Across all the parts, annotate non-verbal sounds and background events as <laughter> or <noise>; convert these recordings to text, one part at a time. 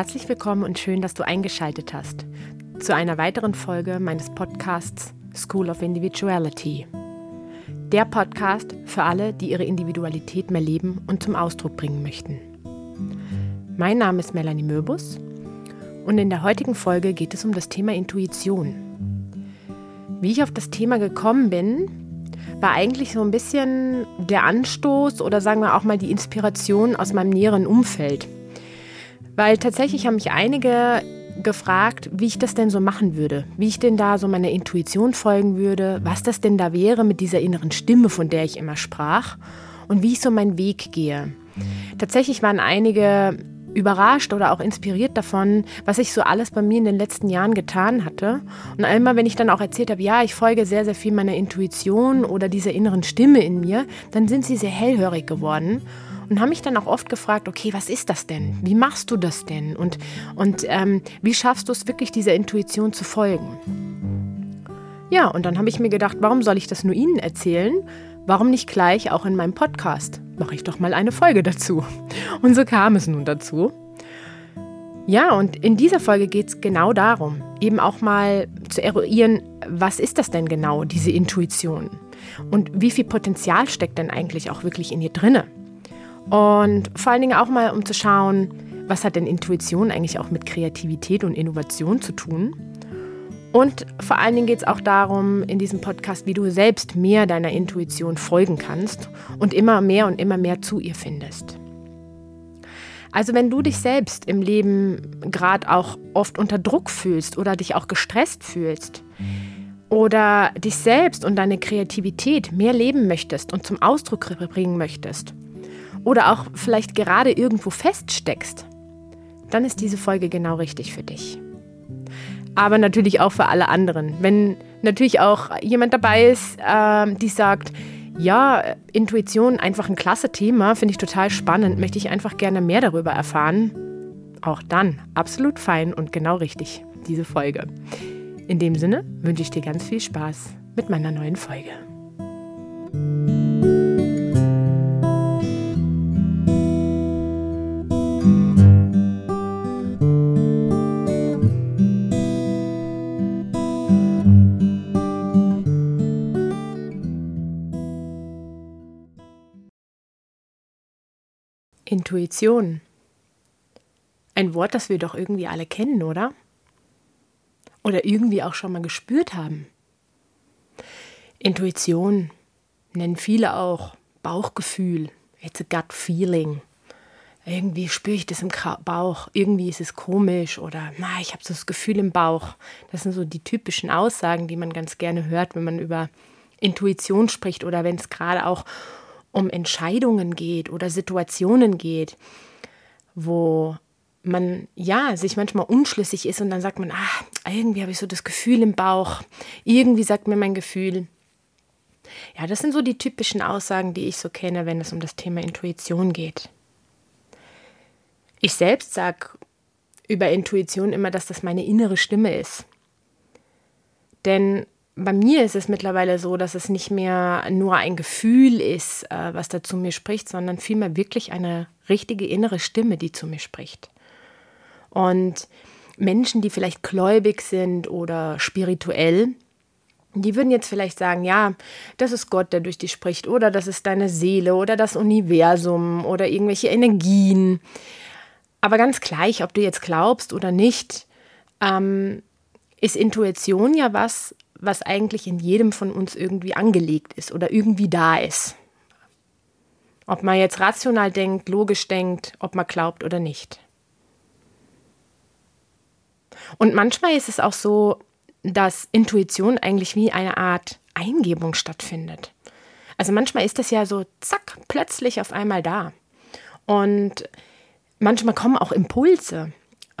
Herzlich willkommen und schön, dass du eingeschaltet hast zu einer weiteren Folge meines Podcasts School of Individuality. Der Podcast für alle, die ihre Individualität mehr leben und zum Ausdruck bringen möchten. Mein Name ist Melanie Möbus und in der heutigen Folge geht es um das Thema Intuition. Wie ich auf das Thema gekommen bin, war eigentlich so ein bisschen der Anstoß oder sagen wir auch mal die Inspiration aus meinem näheren Umfeld. Weil tatsächlich haben mich einige gefragt, wie ich das denn so machen würde, wie ich denn da so meiner Intuition folgen würde, was das denn da wäre mit dieser inneren Stimme, von der ich immer sprach und wie ich so meinen Weg gehe. Tatsächlich waren einige überrascht oder auch inspiriert davon, was ich so alles bei mir in den letzten Jahren getan hatte. Und einmal, wenn ich dann auch erzählt habe, ja, ich folge sehr, sehr viel meiner Intuition oder dieser inneren Stimme in mir, dann sind sie sehr hellhörig geworden und haben mich dann auch oft gefragt, okay, was ist das denn? Wie machst du das denn? Und, und ähm, wie schaffst du es wirklich, dieser Intuition zu folgen? Ja, und dann habe ich mir gedacht, warum soll ich das nur Ihnen erzählen? Warum nicht gleich auch in meinem Podcast? Mache ich doch mal eine Folge dazu. <laughs> Und so kam es nun dazu. Ja, und in dieser Folge geht es genau darum, eben auch mal zu eruieren, was ist das denn genau, diese Intuition? Und wie viel Potenzial steckt denn eigentlich auch wirklich in ihr drinne? Und vor allen Dingen auch mal, um zu schauen, was hat denn Intuition eigentlich auch mit Kreativität und Innovation zu tun? Und vor allen Dingen geht es auch darum, in diesem Podcast, wie du selbst mehr deiner Intuition folgen kannst und immer mehr und immer mehr zu ihr findest. Also wenn du dich selbst im Leben gerade auch oft unter Druck fühlst oder dich auch gestresst fühlst oder dich selbst und deine Kreativität mehr leben möchtest und zum Ausdruck bringen möchtest oder auch vielleicht gerade irgendwo feststeckst, dann ist diese Folge genau richtig für dich aber natürlich auch für alle anderen. Wenn natürlich auch jemand dabei ist, äh, die sagt, ja, Intuition einfach ein klasse Thema, finde ich total spannend, möchte ich einfach gerne mehr darüber erfahren. Auch dann absolut fein und genau richtig, diese Folge. In dem Sinne wünsche ich dir ganz viel Spaß mit meiner neuen Folge. Intuition. Ein Wort, das wir doch irgendwie alle kennen, oder? Oder irgendwie auch schon mal gespürt haben. Intuition nennen viele auch Bauchgefühl. It's a gut feeling. Irgendwie spüre ich das im Bauch. Irgendwie ist es komisch oder na, ich habe so das Gefühl im Bauch. Das sind so die typischen Aussagen, die man ganz gerne hört, wenn man über Intuition spricht oder wenn es gerade auch um Entscheidungen geht oder Situationen geht, wo man ja sich manchmal unschlüssig ist und dann sagt man, ah, irgendwie habe ich so das Gefühl im Bauch, irgendwie sagt mir mein Gefühl. Ja, das sind so die typischen Aussagen, die ich so kenne, wenn es um das Thema Intuition geht. Ich selbst sage über Intuition immer, dass das meine innere Stimme ist. Denn bei mir ist es mittlerweile so, dass es nicht mehr nur ein Gefühl ist, äh, was da zu mir spricht, sondern vielmehr wirklich eine richtige innere Stimme, die zu mir spricht. Und Menschen, die vielleicht gläubig sind oder spirituell, die würden jetzt vielleicht sagen, ja, das ist Gott, der durch dich spricht, oder das ist deine Seele oder das Universum oder irgendwelche Energien. Aber ganz gleich, ob du jetzt glaubst oder nicht, ähm, ist Intuition ja was, was eigentlich in jedem von uns irgendwie angelegt ist oder irgendwie da ist. Ob man jetzt rational denkt, logisch denkt, ob man glaubt oder nicht. Und manchmal ist es auch so, dass Intuition eigentlich wie eine Art Eingebung stattfindet. Also manchmal ist das ja so, zack, plötzlich auf einmal da. Und manchmal kommen auch Impulse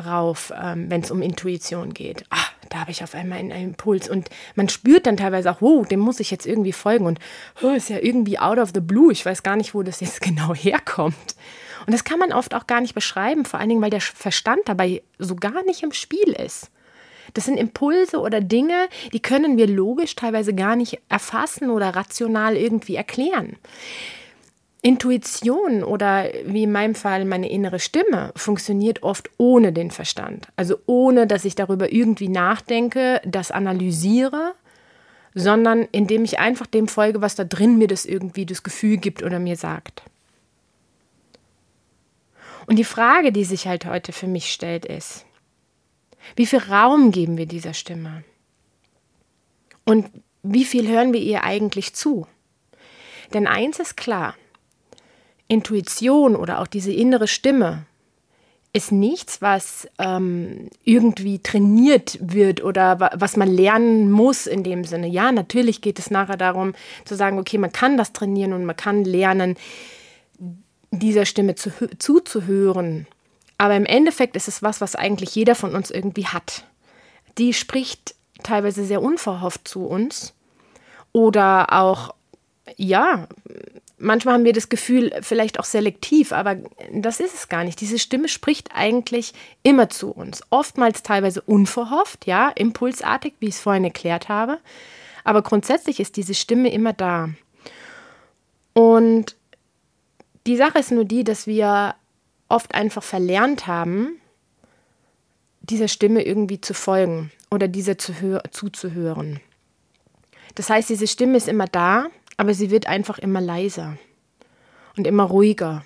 rauf, ähm, wenn es um Intuition geht. Ah, da habe ich auf einmal einen Impuls und man spürt dann teilweise auch, wow, dem muss ich jetzt irgendwie folgen und oh, ist ja irgendwie out of the blue. Ich weiß gar nicht, wo das jetzt <laughs> genau herkommt. Und das kann man oft auch gar nicht beschreiben, vor allen Dingen, weil der Verstand dabei so gar nicht im Spiel ist. Das sind Impulse oder Dinge, die können wir logisch teilweise gar nicht erfassen oder rational irgendwie erklären. Intuition oder wie in meinem Fall meine innere Stimme funktioniert oft ohne den Verstand. Also ohne, dass ich darüber irgendwie nachdenke, das analysiere, sondern indem ich einfach dem folge, was da drin mir das irgendwie das Gefühl gibt oder mir sagt. Und die Frage, die sich halt heute für mich stellt, ist, wie viel Raum geben wir dieser Stimme? Und wie viel hören wir ihr eigentlich zu? Denn eins ist klar, Intuition oder auch diese innere Stimme ist nichts, was ähm, irgendwie trainiert wird oder was man lernen muss in dem Sinne. Ja, natürlich geht es nachher darum zu sagen, okay, man kann das trainieren und man kann lernen, dieser Stimme zu, zuzuhören. Aber im Endeffekt ist es was, was eigentlich jeder von uns irgendwie hat. Die spricht teilweise sehr unverhofft zu uns oder auch, ja, manchmal haben wir das Gefühl, vielleicht auch selektiv, aber das ist es gar nicht. Diese Stimme spricht eigentlich immer zu uns. Oftmals teilweise unverhofft, ja, impulsartig, wie ich es vorhin erklärt habe. Aber grundsätzlich ist diese Stimme immer da. Und die Sache ist nur die, dass wir oft einfach verlernt haben, dieser Stimme irgendwie zu folgen oder dieser zu zuzuhören. Das heißt, diese Stimme ist immer da, aber sie wird einfach immer leiser und immer ruhiger,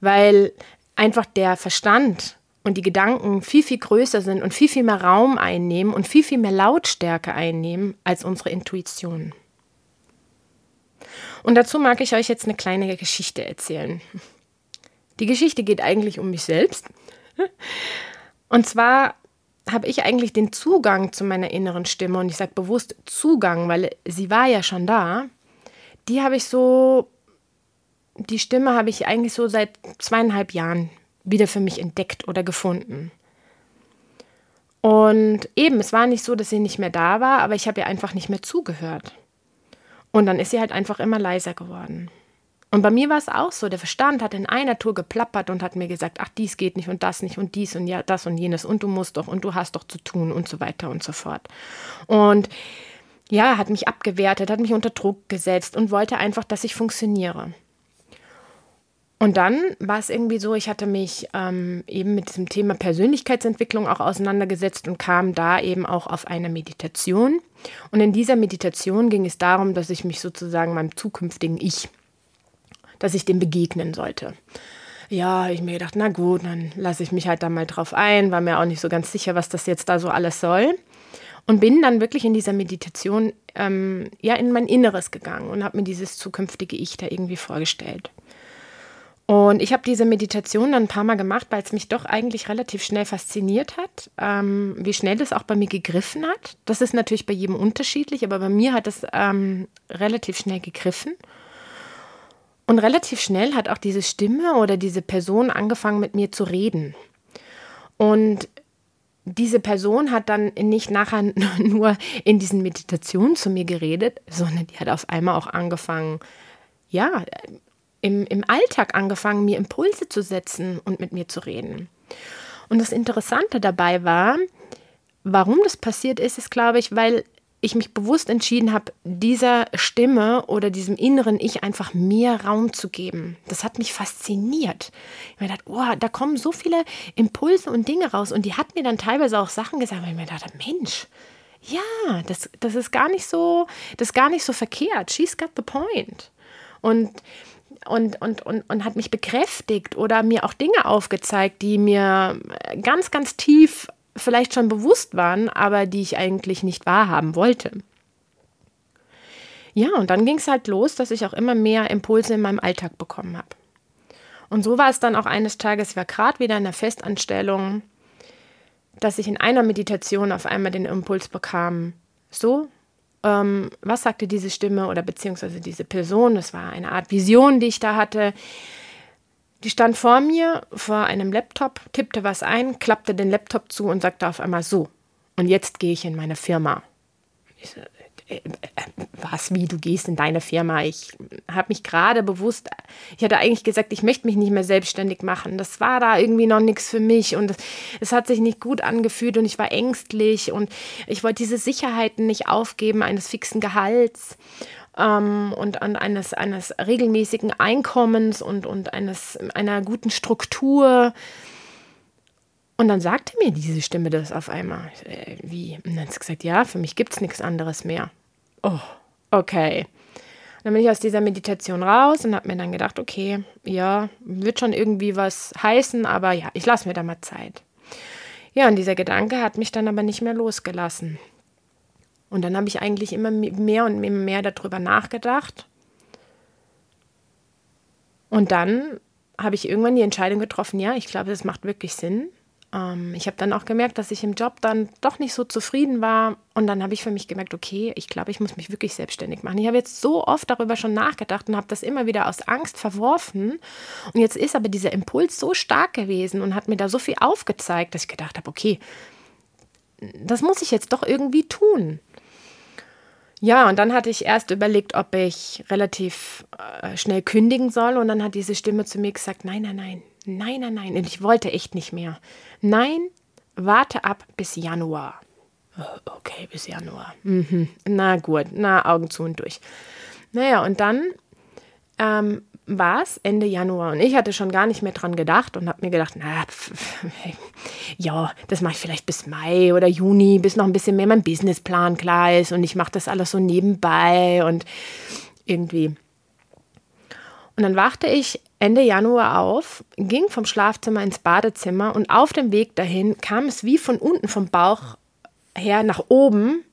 weil einfach der Verstand und die Gedanken viel, viel größer sind und viel, viel mehr Raum einnehmen und viel, viel mehr Lautstärke einnehmen als unsere Intuition. Und dazu mag ich euch jetzt eine kleine Geschichte erzählen. Die Geschichte geht eigentlich um mich selbst. Und zwar habe ich eigentlich den Zugang zu meiner inneren Stimme, und ich sage bewusst Zugang, weil sie war ja schon da, die habe ich so, die Stimme habe ich eigentlich so seit zweieinhalb Jahren wieder für mich entdeckt oder gefunden. Und eben, es war nicht so, dass sie nicht mehr da war, aber ich habe ihr einfach nicht mehr zugehört. Und dann ist sie halt einfach immer leiser geworden. Und bei mir war es auch so, der Verstand hat in einer Tour geplappert und hat mir gesagt, ach, dies geht nicht und das nicht und dies und ja, das und jenes und du musst doch und du hast doch zu tun und so weiter und so fort. Und ja, hat mich abgewertet, hat mich unter Druck gesetzt und wollte einfach, dass ich funktioniere. Und dann war es irgendwie so, ich hatte mich ähm, eben mit diesem Thema Persönlichkeitsentwicklung auch auseinandergesetzt und kam da eben auch auf eine Meditation. Und in dieser Meditation ging es darum, dass ich mich sozusagen meinem zukünftigen Ich, dass ich dem begegnen sollte. Ja, ich mir gedacht, na gut, dann lasse ich mich halt da mal drauf ein, war mir auch nicht so ganz sicher, was das jetzt da so alles soll. Und bin dann wirklich in dieser Meditation ähm, ja in mein Inneres gegangen und habe mir dieses zukünftige Ich da irgendwie vorgestellt. Und ich habe diese Meditation dann ein paar Mal gemacht, weil es mich doch eigentlich relativ schnell fasziniert hat, ähm, wie schnell das auch bei mir gegriffen hat. Das ist natürlich bei jedem unterschiedlich, aber bei mir hat es ähm, relativ schnell gegriffen. Und relativ schnell hat auch diese Stimme oder diese Person angefangen mit mir zu reden. Und diese Person hat dann nicht nachher <laughs> nur in diesen Meditationen zu mir geredet, sondern die hat auf einmal auch angefangen, ja, im, im Alltag angefangen, mir Impulse zu setzen und mit mir zu reden. Und das Interessante dabei war, warum das passiert ist, ist, glaube ich, weil ich mich bewusst entschieden habe, dieser Stimme oder diesem inneren Ich einfach mehr Raum zu geben. Das hat mich fasziniert. Ich habe mir gedacht, oh, da kommen so viele Impulse und Dinge raus. Und die hat mir dann teilweise auch Sachen gesagt, weil ich mir dachte, Mensch, ja, das, das ist gar nicht so, das ist gar nicht so verkehrt. She's got the point. Und und, und, und, und hat mich bekräftigt oder mir auch Dinge aufgezeigt, die mir ganz, ganz tief vielleicht schon bewusst waren, aber die ich eigentlich nicht wahrhaben wollte. Ja, und dann ging es halt los, dass ich auch immer mehr Impulse in meinem Alltag bekommen habe. Und so war es dann auch eines Tages, ich war gerade wieder in der Festanstellung, dass ich in einer Meditation auf einmal den Impuls bekam, so, ähm, was sagte diese Stimme oder beziehungsweise diese Person, das war eine Art Vision, die ich da hatte, die stand vor mir, vor einem Laptop, tippte was ein, klappte den Laptop zu und sagte auf einmal so. Und jetzt gehe ich in meine Firma. Ich so, äh, äh, was, wie, du gehst in deine Firma? Ich habe mich gerade bewusst, ich hatte eigentlich gesagt, ich möchte mich nicht mehr selbstständig machen. Das war da irgendwie noch nichts für mich und es, es hat sich nicht gut angefühlt und ich war ängstlich und ich wollte diese Sicherheiten nicht aufgeben eines fixen Gehalts ähm, und an eines, eines regelmäßigen Einkommens und, und eines, einer guten Struktur. Und dann sagte mir diese Stimme das auf einmal. Äh, wie? Und dann hat sie gesagt, ja, für mich gibt es nichts anderes mehr. Oh, okay. Dann bin ich aus dieser Meditation raus und habe mir dann gedacht, okay, ja, wird schon irgendwie was heißen, aber ja, ich lasse mir da mal Zeit. Ja, und dieser Gedanke hat mich dann aber nicht mehr losgelassen. Und dann habe ich eigentlich immer mehr und mehr darüber nachgedacht. Und dann habe ich irgendwann die Entscheidung getroffen, ja, ich glaube, das macht wirklich Sinn. Ähm, ich habe dann auch gemerkt, dass ich im Job dann doch nicht so zufrieden war. Und dann habe ich für mich gemerkt, okay, ich glaube, ich muss mich wirklich selbstständig machen. Ich habe jetzt so oft darüber schon nachgedacht und habe das immer wieder aus Angst verworfen. Und jetzt ist aber dieser Impuls so stark gewesen und hat mir da so viel aufgezeigt, dass ich gedacht habe, okay, das muss ich jetzt doch irgendwie tun. Ja, und dann hatte ich erst überlegt, ob ich relativ äh, schnell kündigen soll. Und dann hat diese Stimme zu mir gesagt, nein, nein, nein, nein, nein, nein. Und ich wollte echt nicht mehr. Nein, warte ab bis Januar. Oh, okay, bis Januar. Mhm. Na gut, na, Augen zu und durch. Naja, und dann ähm, war es Ende Januar und ich hatte schon gar nicht mehr dran gedacht und habe mir gedacht, na, pf, <laughs> ja, das mache ich vielleicht bis Mai oder Juni, bis noch ein bisschen mehr mein Businessplan klar ist und ich mache das alles so nebenbei und irgendwie. Und dann wachte ich Ende Januar auf, ging vom Schlafzimmer ins Badezimmer und auf dem Weg dahin kam es wie von unten vom Bauch her nach oben.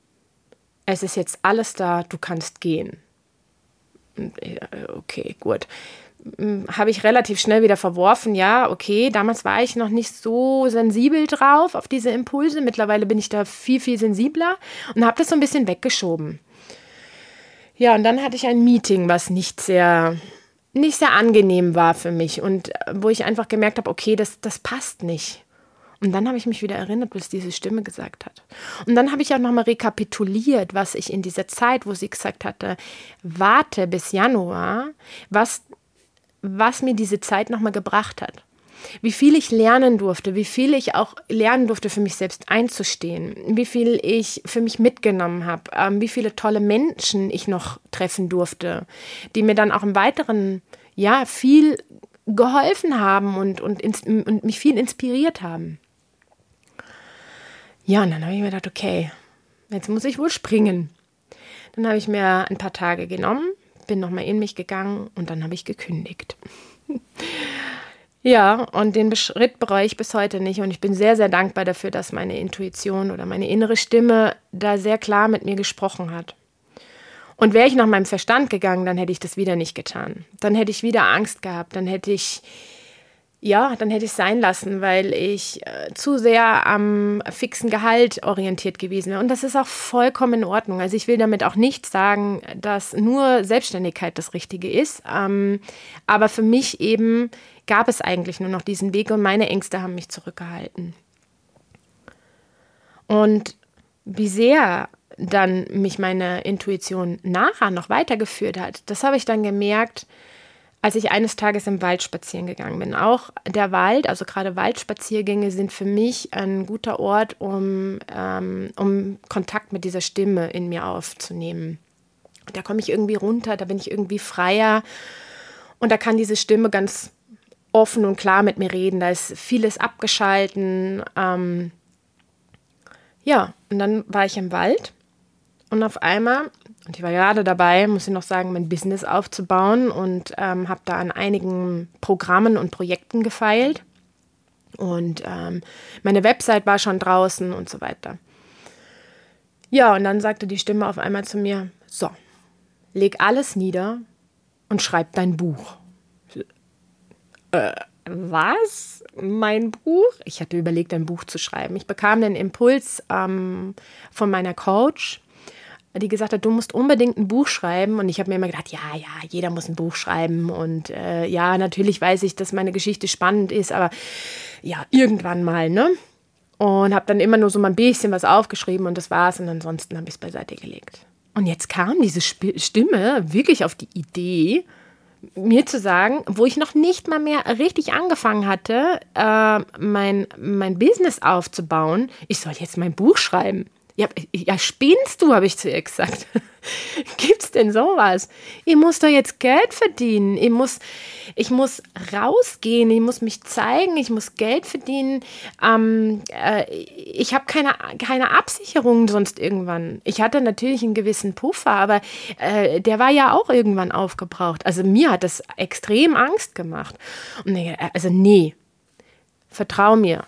Es ist jetzt alles da, du kannst gehen. Okay, gut. Hm, habe ich relativ schnell wieder verworfen. Ja, okay, damals war ich noch nicht so sensibel drauf auf diese Impulse. Mittlerweile bin ich da viel, viel sensibler und habe das so ein bisschen weggeschoben. Ja, und dann hatte ich ein Meeting, was nicht sehr nicht sehr angenehm war für mich und äh, wo ich einfach gemerkt habe, okay, das, das passt nicht. Und dann habe ich mich wieder erinnert, was diese Stimme gesagt hat. Und dann habe ich auch nochmal rekapituliert, was ich in dieser Zeit, wo sie gesagt hatte, warte bis Januar, was, was mir diese Zeit nochmal gebracht hat wie viel ich lernen durfte, wie viel ich auch lernen durfte, für mich selbst einzustehen, wie viel ich für mich mitgenommen habe, ähm, wie viele tolle Menschen ich noch treffen durfte, die mir dann auch im Weiteren ja viel geholfen haben und, und, und mich viel inspiriert haben. Ja, und dann habe ich mir gedacht, okay, jetzt muss ich wohl springen. Dann habe ich mir ein paar Tage genommen, bin nochmal in mich gegangen und dann habe ich gekündigt. <laughs> Ja, und den Schritt bereue ich bis heute nicht. Und ich bin sehr, sehr dankbar dafür, dass meine Intuition oder meine innere Stimme da sehr klar mit mir gesprochen hat. Und wäre ich nach meinem Verstand gegangen, dann hätte ich das wieder nicht getan. Dann hätte ich wieder Angst gehabt. Dann hätte ich, ja, dann hätte ich es sein lassen, weil ich äh, zu sehr am fixen Gehalt orientiert gewesen wäre. Und das ist auch vollkommen in Ordnung. Also ich will damit auch nicht sagen, dass nur Selbstständigkeit das Richtige ist. Ähm, aber für mich eben gab es eigentlich nur noch diesen Weg und meine Ängste haben mich zurückgehalten. Und wie sehr dann mich meine Intuition nachher noch weitergeführt hat, das habe ich dann gemerkt, als ich eines Tages im Wald spazieren gegangen bin. Auch der Wald, also gerade Waldspaziergänge, sind für mich ein guter Ort, um, ähm, um Kontakt mit dieser Stimme in mir aufzunehmen. Da komme ich irgendwie runter, da bin ich irgendwie freier und da kann diese Stimme ganz offen und klar mit mir reden. Da ist vieles abgeschalten. Ähm, ja, und dann war ich im Wald und auf einmal, und ich war gerade dabei, muss ich noch sagen, mein Business aufzubauen und ähm, habe da an einigen Programmen und Projekten gefeilt. Und ähm, meine Website war schon draußen und so weiter. Ja, und dann sagte die Stimme auf einmal zu mir, so, leg alles nieder und schreib dein Buch äh, was? Mein Buch? Ich hatte überlegt, ein Buch zu schreiben. Ich bekam den Impuls ähm, von meiner Coach, die gesagt hat, du musst unbedingt ein Buch schreiben. Und ich habe mir immer gedacht, ja, ja, jeder muss ein Buch schreiben. Und äh, ja, natürlich weiß ich, dass meine Geschichte spannend ist, aber ja, irgendwann mal, ne? Und habe dann immer nur so mal ein bisschen was aufgeschrieben und das war's. Und ansonsten habe ich es beiseite gelegt. Und jetzt kam diese Stimme wirklich auf die Idee, mir zu sagen, wo ich noch nicht mal mehr richtig angefangen hatte, äh, mein, mein Business aufzubauen, ich soll jetzt mein Buch schreiben. Ja, ja spinnst du, habe ich zu ihr gesagt. <laughs> Gibt's denn sowas? Ich muss doch jetzt Geld verdienen. Ich muss, ich muss rausgehen. Ich muss mich zeigen. Ich muss Geld verdienen. Ähm, äh, ich habe keine, keine Absicherung sonst irgendwann. Ich hatte natürlich einen gewissen Puffer, aber äh, der war ja auch irgendwann aufgebraucht. Also mir hat das extrem Angst gemacht. Und ich, also nee, vertrau mir,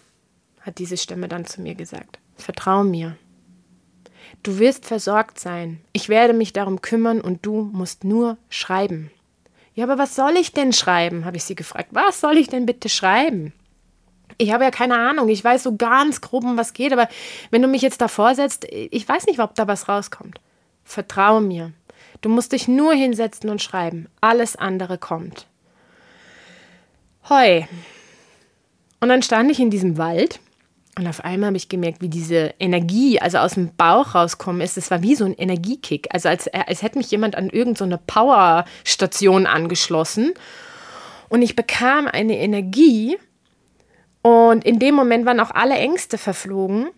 hat diese Stimme dann zu mir gesagt. Vertrau mir. Du wirst versorgt sein. Ich werde mich darum kümmern und du musst nur schreiben. Ja, aber was soll ich denn schreiben? habe ich sie gefragt. Was soll ich denn bitte schreiben? Ich habe ja keine Ahnung. Ich weiß so ganz grob, um was geht, aber wenn du mich jetzt davor setzt, ich weiß nicht, ob da was rauskommt. Vertraue mir. Du musst dich nur hinsetzen und schreiben. Alles andere kommt. Hoi. Und dann stand ich in diesem Wald und auf einmal habe ich gemerkt, wie diese Energie, also aus dem Bauch rauskommen ist. Es war wie so ein Energiekick. Also als, als hätte mich jemand an irgendeine so Powerstation angeschlossen. Und ich bekam eine Energie. Und in dem Moment waren auch alle Ängste verflogen.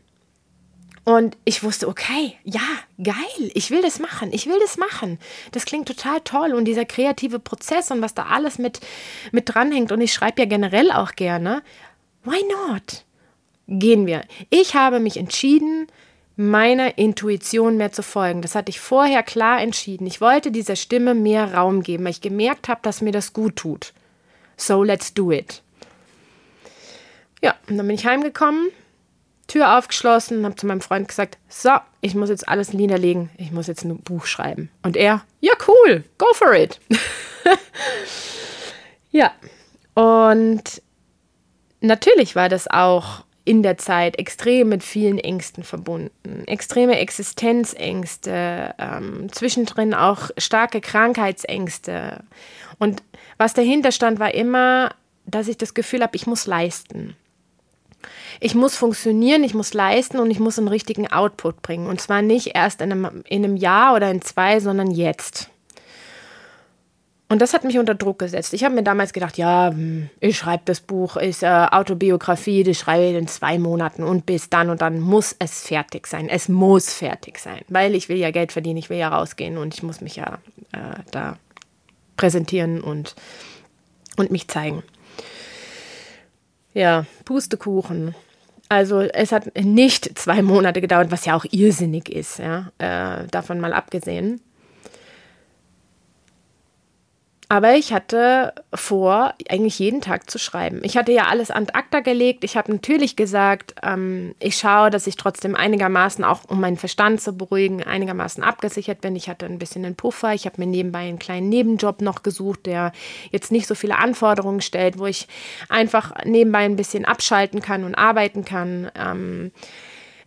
Und ich wusste, okay, ja, geil, ich will das machen, ich will das machen. Das klingt total toll und dieser kreative Prozess und was da alles mit, mit dranhängt. Und ich schreibe ja generell auch gerne. Why not? Gehen wir. Ich habe mich entschieden, meiner Intuition mehr zu folgen. Das hatte ich vorher klar entschieden. Ich wollte dieser Stimme mehr Raum geben, weil ich gemerkt habe, dass mir das gut tut. So, let's do it. Ja, und dann bin ich heimgekommen, Tür aufgeschlossen habe zu meinem Freund gesagt, so, ich muss jetzt alles niederlegen, ich muss jetzt ein Buch schreiben. Und er, ja cool, go for it. <laughs> ja, und natürlich war das auch in der Zeit extrem mit vielen Ängsten verbunden. Extreme Existenzängste, ähm, zwischendrin auch starke Krankheitsängste. Und was dahinter stand, war immer, dass ich das Gefühl habe, ich muss leisten. Ich muss funktionieren, ich muss leisten und ich muss einen richtigen Output bringen. Und zwar nicht erst in einem, in einem Jahr oder in zwei, sondern jetzt. Und das hat mich unter Druck gesetzt. Ich habe mir damals gedacht, ja, hm, ich schreibe das Buch, ist äh, Autobiografie, das schreibe ich in zwei Monaten und bis dann und dann muss es fertig sein. Es muss fertig sein, weil ich will ja Geld verdienen, ich will ja rausgehen und ich muss mich ja äh, da präsentieren und, und mich zeigen. Ja, Pustekuchen. Also es hat nicht zwei Monate gedauert, was ja auch irrsinnig ist, ja, äh, davon mal abgesehen. Aber ich hatte vor, eigentlich jeden Tag zu schreiben. Ich hatte ja alles an acta gelegt. Ich habe natürlich gesagt, ähm, ich schaue, dass ich trotzdem einigermaßen, auch um meinen Verstand zu beruhigen, einigermaßen abgesichert bin. Ich hatte ein bisschen einen Puffer. Ich habe mir nebenbei einen kleinen Nebenjob noch gesucht, der jetzt nicht so viele Anforderungen stellt, wo ich einfach nebenbei ein bisschen abschalten kann und arbeiten kann. Ähm,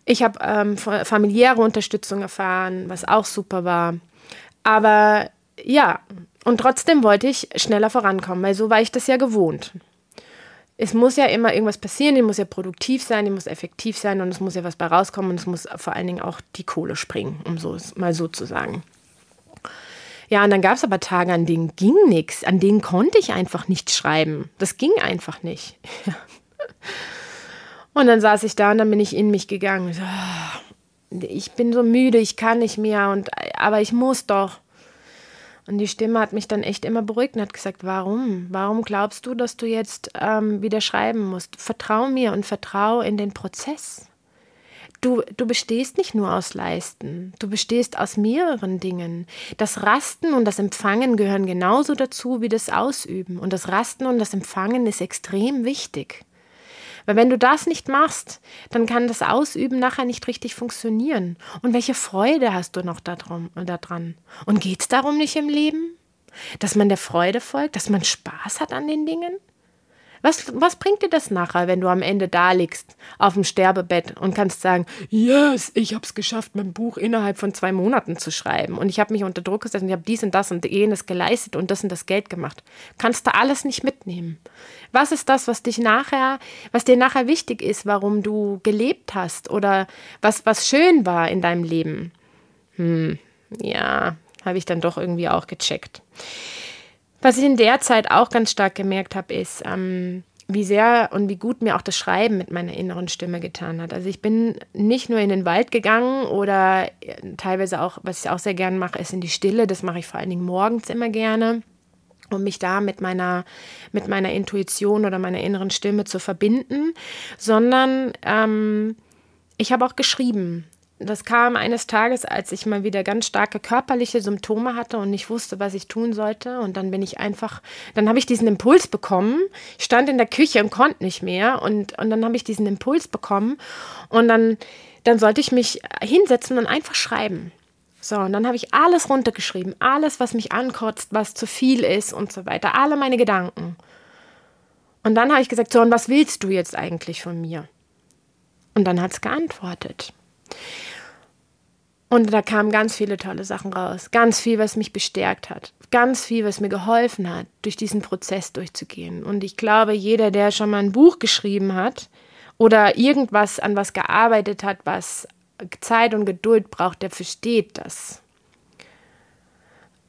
ich habe ähm, familiäre Unterstützung erfahren, was auch super war. Aber ja, und trotzdem wollte ich schneller vorankommen, weil so war ich das ja gewohnt. Es muss ja immer irgendwas passieren, ich muss ja produktiv sein, ich muss effektiv sein und es muss ja was bei rauskommen und es muss vor allen Dingen auch die Kohle springen, um so mal so zu sagen. Ja, und dann gab es aber Tage, an denen ging nichts, an denen konnte ich einfach nicht schreiben. Das ging einfach nicht. <laughs> und dann saß ich da und dann bin ich in mich gegangen. Ich bin so müde, ich kann nicht mehr, und, aber ich muss doch. Und die Stimme hat mich dann echt immer beruhigt und hat gesagt, warum? Warum glaubst du, dass du jetzt ähm, wieder schreiben musst? Vertrau mir und vertrau in den Prozess. Du, du bestehst nicht nur aus Leisten, du bestehst aus mehreren Dingen. Das Rasten und das Empfangen gehören genauso dazu wie das Ausüben. Und das Rasten und das Empfangen ist extrem wichtig. Weil wenn du das nicht machst, dann kann das Ausüben nachher nicht richtig funktionieren. Und welche Freude hast du noch daran? Und geht es darum nicht im Leben? Dass man der Freude folgt, dass man Spaß hat an den Dingen? Was, was bringt dir das nachher, wenn du am Ende da liegst, auf dem Sterbebett und kannst sagen, yes, ich habe es geschafft, mein Buch innerhalb von zwei Monaten zu schreiben und ich habe mich unter Druck gesetzt und ich habe dies und das und jenes geleistet und das und das Geld gemacht. Kannst du alles nicht mitnehmen. Was ist das, was dich nachher, was dir nachher wichtig ist, warum du gelebt hast oder was, was schön war in deinem Leben? Hm, ja, habe ich dann doch irgendwie auch gecheckt. Was ich in der Zeit auch ganz stark gemerkt habe, ist, ähm, wie sehr und wie gut mir auch das Schreiben mit meiner inneren Stimme getan hat. Also ich bin nicht nur in den Wald gegangen oder äh, teilweise auch, was ich auch sehr gerne mache, ist in die Stille. Das mache ich vor allen Dingen morgens immer gerne, um mich da mit meiner, mit meiner Intuition oder meiner inneren Stimme zu verbinden, sondern ähm, ich habe auch geschrieben das kam eines Tages, als ich mal wieder ganz starke körperliche Symptome hatte und nicht wusste, was ich tun sollte. Und dann bin ich einfach, dann habe ich diesen Impuls bekommen, stand in der Küche und konnte nicht mehr. Und, und dann habe ich diesen Impuls bekommen. Und dann, dann sollte ich mich hinsetzen und einfach schreiben. So, und dann habe ich alles runtergeschrieben, alles, was mich ankotzt, was zu viel ist und so weiter, alle meine Gedanken. Und dann habe ich gesagt, so, und was willst du jetzt eigentlich von mir? Und dann hat es geantwortet. Und da kamen ganz viele tolle Sachen raus. Ganz viel, was mich bestärkt hat. Ganz viel, was mir geholfen hat, durch diesen Prozess durchzugehen. Und ich glaube, jeder, der schon mal ein Buch geschrieben hat oder irgendwas an was gearbeitet hat, was Zeit und Geduld braucht, der versteht das.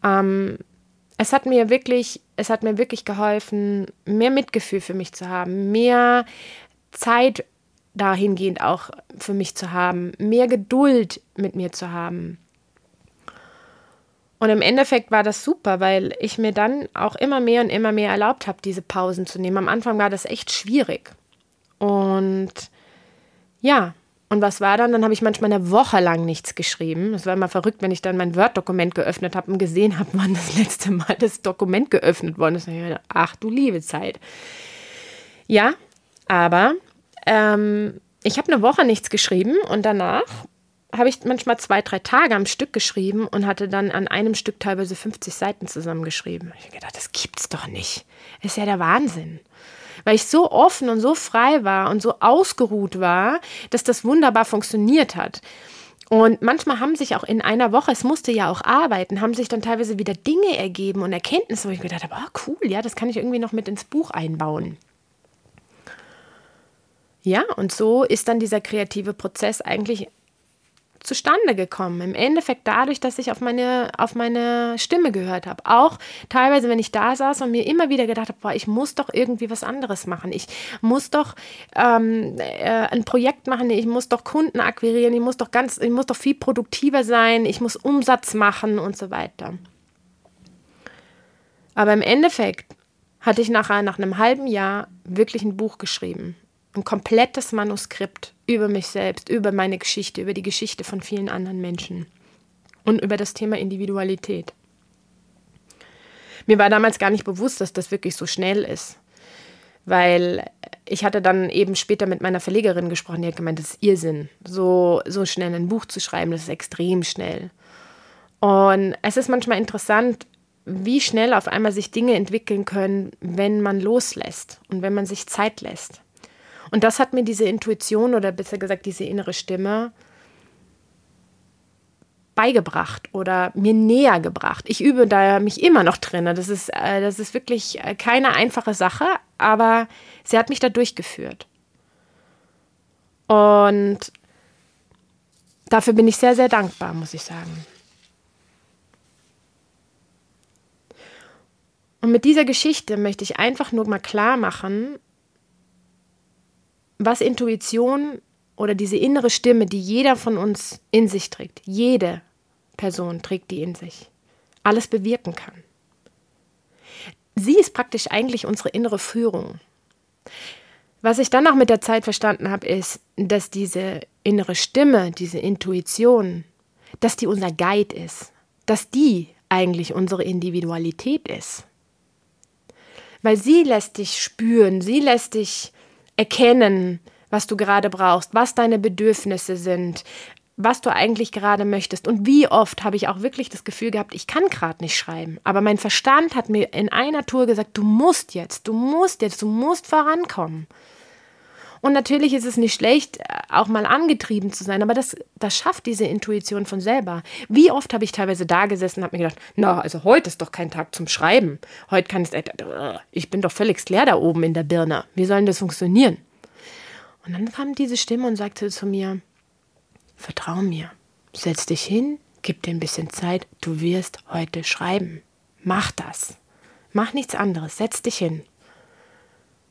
Ähm, es hat mir wirklich, es hat mir wirklich geholfen, mehr Mitgefühl für mich zu haben, mehr Zeit dahingehend auch für mich zu haben, mehr Geduld mit mir zu haben. Und im Endeffekt war das super, weil ich mir dann auch immer mehr und immer mehr erlaubt habe, diese Pausen zu nehmen. Am Anfang war das echt schwierig. Und ja, und was war dann? Dann habe ich manchmal eine Woche lang nichts geschrieben. Es war immer verrückt, wenn ich dann mein Word-Dokument geöffnet habe und gesehen habe, <laughs> wann das letzte Mal das Dokument geöffnet worden ist. Ach du liebe Zeit. Ja, aber ähm, ich habe eine Woche nichts geschrieben und danach habe ich manchmal zwei, drei Tage am Stück geschrieben und hatte dann an einem Stück teilweise 50 Seiten zusammengeschrieben. Ich habe gedacht, das gibt's doch nicht. Ist ja der Wahnsinn. Weil ich so offen und so frei war und so ausgeruht war, dass das wunderbar funktioniert hat. Und manchmal haben sich auch in einer Woche, es musste ja auch arbeiten, haben sich dann teilweise wieder Dinge ergeben und Erkenntnisse, wo ich gedacht habe, oh cool, ja, das kann ich irgendwie noch mit ins Buch einbauen. Ja, und so ist dann dieser kreative Prozess eigentlich zustande gekommen. Im Endeffekt dadurch, dass ich auf meine, auf meine Stimme gehört habe. Auch teilweise, wenn ich da saß und mir immer wieder gedacht habe, boah, ich muss doch irgendwie was anderes machen. Ich muss doch ähm, äh, ein Projekt machen, ich muss doch Kunden akquirieren, ich muss doch ganz, ich muss doch viel produktiver sein, ich muss Umsatz machen und so weiter. Aber im Endeffekt hatte ich nachher nach einem halben Jahr wirklich ein Buch geschrieben ein komplettes Manuskript über mich selbst, über meine Geschichte, über die Geschichte von vielen anderen Menschen und über das Thema Individualität. Mir war damals gar nicht bewusst, dass das wirklich so schnell ist, weil ich hatte dann eben später mit meiner Verlegerin gesprochen, die hat gemeint, das ist Irrsinn, so, so schnell ein Buch zu schreiben, das ist extrem schnell. Und es ist manchmal interessant, wie schnell auf einmal sich Dinge entwickeln können, wenn man loslässt und wenn man sich Zeit lässt. Und das hat mir diese Intuition oder besser gesagt diese innere Stimme beigebracht oder mir näher gebracht. Ich übe da mich immer noch drin. Das ist, äh, das ist wirklich äh, keine einfache Sache, aber sie hat mich da durchgeführt. Und dafür bin ich sehr, sehr dankbar, muss ich sagen. Und mit dieser Geschichte möchte ich einfach nur mal klar machen, was Intuition oder diese innere Stimme, die jeder von uns in sich trägt, jede Person trägt die in sich, alles bewirken kann. Sie ist praktisch eigentlich unsere innere Führung. Was ich dann auch mit der Zeit verstanden habe, ist, dass diese innere Stimme, diese Intuition, dass die unser Guide ist, dass die eigentlich unsere Individualität ist. Weil sie lässt dich spüren, sie lässt dich erkennen, was du gerade brauchst, was deine Bedürfnisse sind, was du eigentlich gerade möchtest. Und wie oft habe ich auch wirklich das Gefühl gehabt, ich kann gerade nicht schreiben. Aber mein Verstand hat mir in einer Tour gesagt, du musst jetzt, du musst jetzt, du musst vorankommen. Und natürlich ist es nicht schlecht, auch mal angetrieben zu sein, aber das, das schafft diese Intuition von selber. Wie oft habe ich teilweise da gesessen und habe mir gedacht, na, also heute ist doch kein Tag zum Schreiben. Heute kann ich, ich bin doch völlig leer da oben in der Birne. Wie soll denn das funktionieren? Und dann kam diese Stimme und sagte zu mir, vertrau mir, setz dich hin, Gib dir ein bisschen Zeit, du wirst heute schreiben. Mach das. Mach nichts anderes, setz dich hin.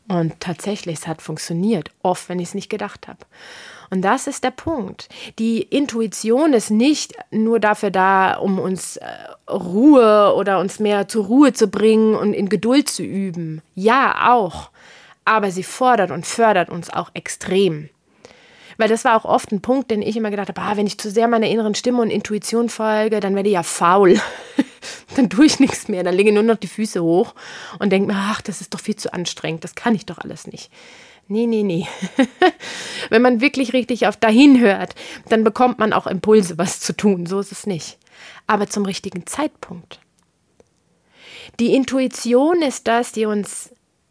Und tatsächlich, es hat funktioniert, oft, wenn ich es nicht gedacht habe. Und das ist der Punkt. Die Intuition ist nicht nur dafür da, um uns äh, Ruhe oder uns mehr zur Ruhe zu bringen und in Geduld zu üben. Ja, auch. Aber sie fordert und fördert uns auch extrem. Weil das war auch oft ein Punkt, den ich immer gedacht habe, ah, wenn ich zu sehr meiner inneren Stimme und Intuition folge, dann werde ich ja faul. <laughs> dann tue ich nichts mehr. Dann lege ich nur noch die Füße hoch und denke mir, ach, das ist doch viel zu anstrengend, das kann ich doch alles nicht. Nee, nee, nee. <laughs> Wenn man wirklich richtig auf dahin hört, dann bekommt man auch Impulse, was zu tun. So ist es nicht. Aber zum richtigen Zeitpunkt. Die Intuition ist das, die uns,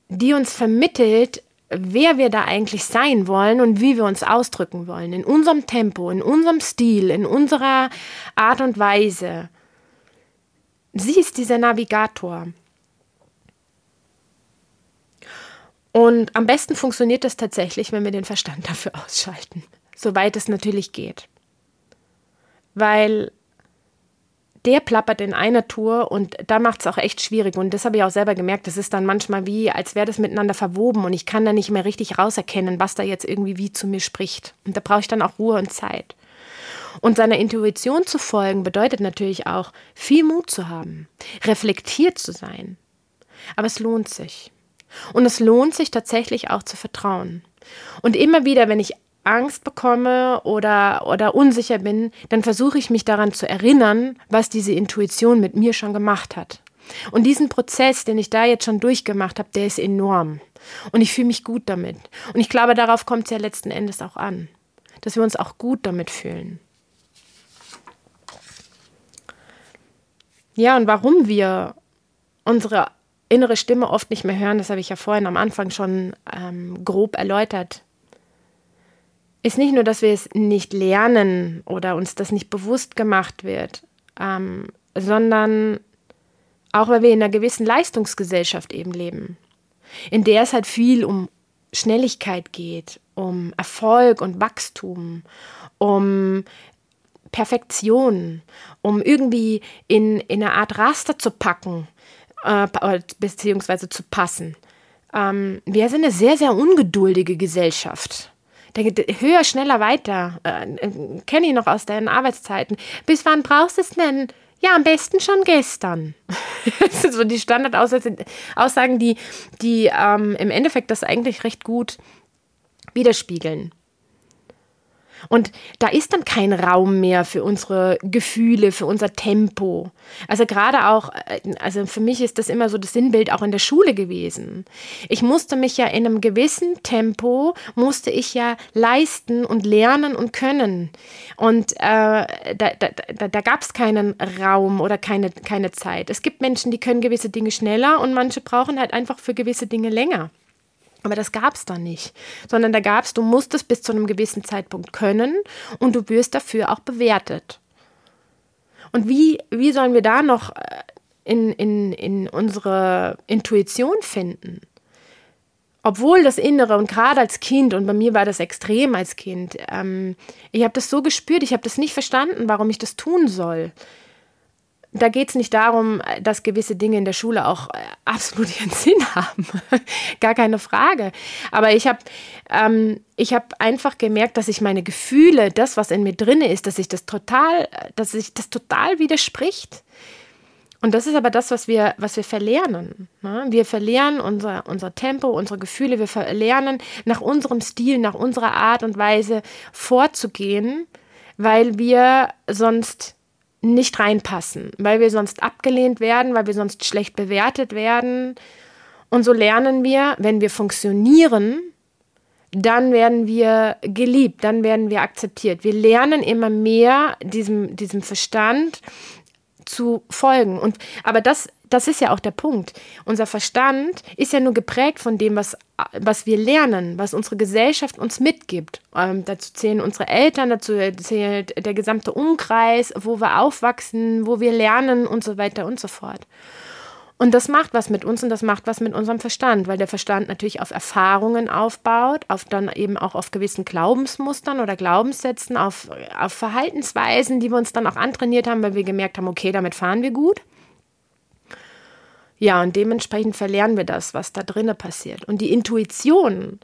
die uns vermittelt, wer wir da eigentlich sein wollen und wie wir uns ausdrücken wollen. In unserem Tempo, in unserem Stil, in unserer Art und Weise. Sie ist dieser Navigator. Und am besten funktioniert das tatsächlich, wenn wir den Verstand <laughs> dafür ausschalten, soweit es natürlich geht. Weil der plappert in einer Tour und da macht es auch echt schwierig. Und das habe ich auch selber gemerkt. Das ist dann manchmal wie, als wäre das miteinander verwoben und ich kann da nicht mehr richtig rauserkennen, was da jetzt irgendwie wie zu mir spricht. Und da brauche ich dann auch Ruhe und Zeit. Und seiner Intuition zu folgen bedeutet natürlich auch, viel Mut zu haben, reflektiert zu sein. Aber es lohnt sich. Und es lohnt sich tatsächlich auch zu vertrauen. Und immer wieder, wenn ich Angst bekomme oder, oder unsicher bin, dann versuche ich mich daran zu erinnern, was diese Intuition mit mir schon gemacht hat. Und diesen Prozess, den ich da jetzt schon durchgemacht habe, der ist enorm. Und ich fühle mich gut damit. Und ich glaube, darauf kommt es ja letzten Endes auch an, dass wir uns auch gut damit fühlen. Ja, und warum wir unsere innere Stimme oft nicht mehr hören, das habe ich ja vorhin am Anfang schon ähm, grob erläutert, ist nicht nur, dass wir es nicht lernen oder uns das nicht bewusst gemacht wird, ähm, sondern auch, weil wir in einer gewissen Leistungsgesellschaft eben leben, in der es halt viel um Schnelligkeit geht, um Erfolg und Wachstum, um Perfektion, um irgendwie in, in eine Art Raster zu packen, äh, beziehungsweise zu passen. Ähm, wir sind eine sehr, sehr ungeduldige Gesellschaft. Denke, höher, schneller, weiter. Äh, äh, Kenne ich noch aus deinen Arbeitszeiten. Bis wann brauchst du es denn? Ja, am besten schon gestern. <laughs> das sind so die Standardaussagen, die, die ähm, im Endeffekt das eigentlich recht gut widerspiegeln. Und da ist dann kein Raum mehr für unsere Gefühle, für unser Tempo. Also gerade auch, äh, also für mich ist das immer so das Sinnbild auch in der Schule gewesen. Ich musste mich ja in einem gewissen Tempo, musste ich ja leisten und lernen und können. Und äh, da, da, da, da gab es keinen Raum oder keine, keine Zeit. Es gibt Menschen, die können gewisse Dinge schneller und manche brauchen halt einfach für gewisse Dinge länger. Aber das gab es da nicht, sondern da gab es, du musstest bis zu einem gewissen Zeitpunkt können und du wirst dafür auch bewertet. Und wie, wie sollen wir da noch äh, in, in, in unsere Intuition finden? Obwohl das Innere und gerade als Kind, und bei mir war das extrem als Kind, ähm, ich habe das so gespürt, ich habe das nicht verstanden, warum ich das tun soll da geht es nicht darum, dass gewisse Dinge in der Schule auch äh, absolut ihren <laughs> Sinn haben. Gar keine Frage. Aber ich habe ähm, hab einfach gemerkt, dass ich meine Gefühle, das, was in mir drin ist, dass sich das total, dass sich das total widerspricht. Und das ist aber das, was wir, was wir verlernen. Ne? Wir verlernen unser, unser Tempo, unsere Gefühle, wir verlernen nach unserem Stil, nach unserer Art und Weise vorzugehen, weil wir sonst nicht reinpassen, weil wir sonst abgelehnt werden, weil wir sonst schlecht bewertet werden. Und so lernen wir, wenn wir funktionieren, dann werden wir geliebt, dann werden wir akzeptiert. Wir lernen immer mehr diesem, diesem Verstand zu folgen. Und, aber das das ist ja auch der Punkt. Unser Verstand ist ja nur geprägt von dem, was, was wir lernen, was unsere Gesellschaft uns mitgibt. Ähm, dazu zählen unsere Eltern, dazu zählt der gesamte Umkreis, wo wir aufwachsen, wo wir lernen und so weiter und so fort. Und das macht was mit uns und das macht was mit unserem Verstand, weil der Verstand natürlich auf Erfahrungen aufbaut, auf dann eben auch auf gewissen Glaubensmustern oder Glaubenssätzen, auf, auf Verhaltensweisen, die wir uns dann auch antrainiert haben, weil wir gemerkt haben, okay, damit fahren wir gut. Ja, und dementsprechend verlernen wir das, was da drinnen passiert. Und die Intuition,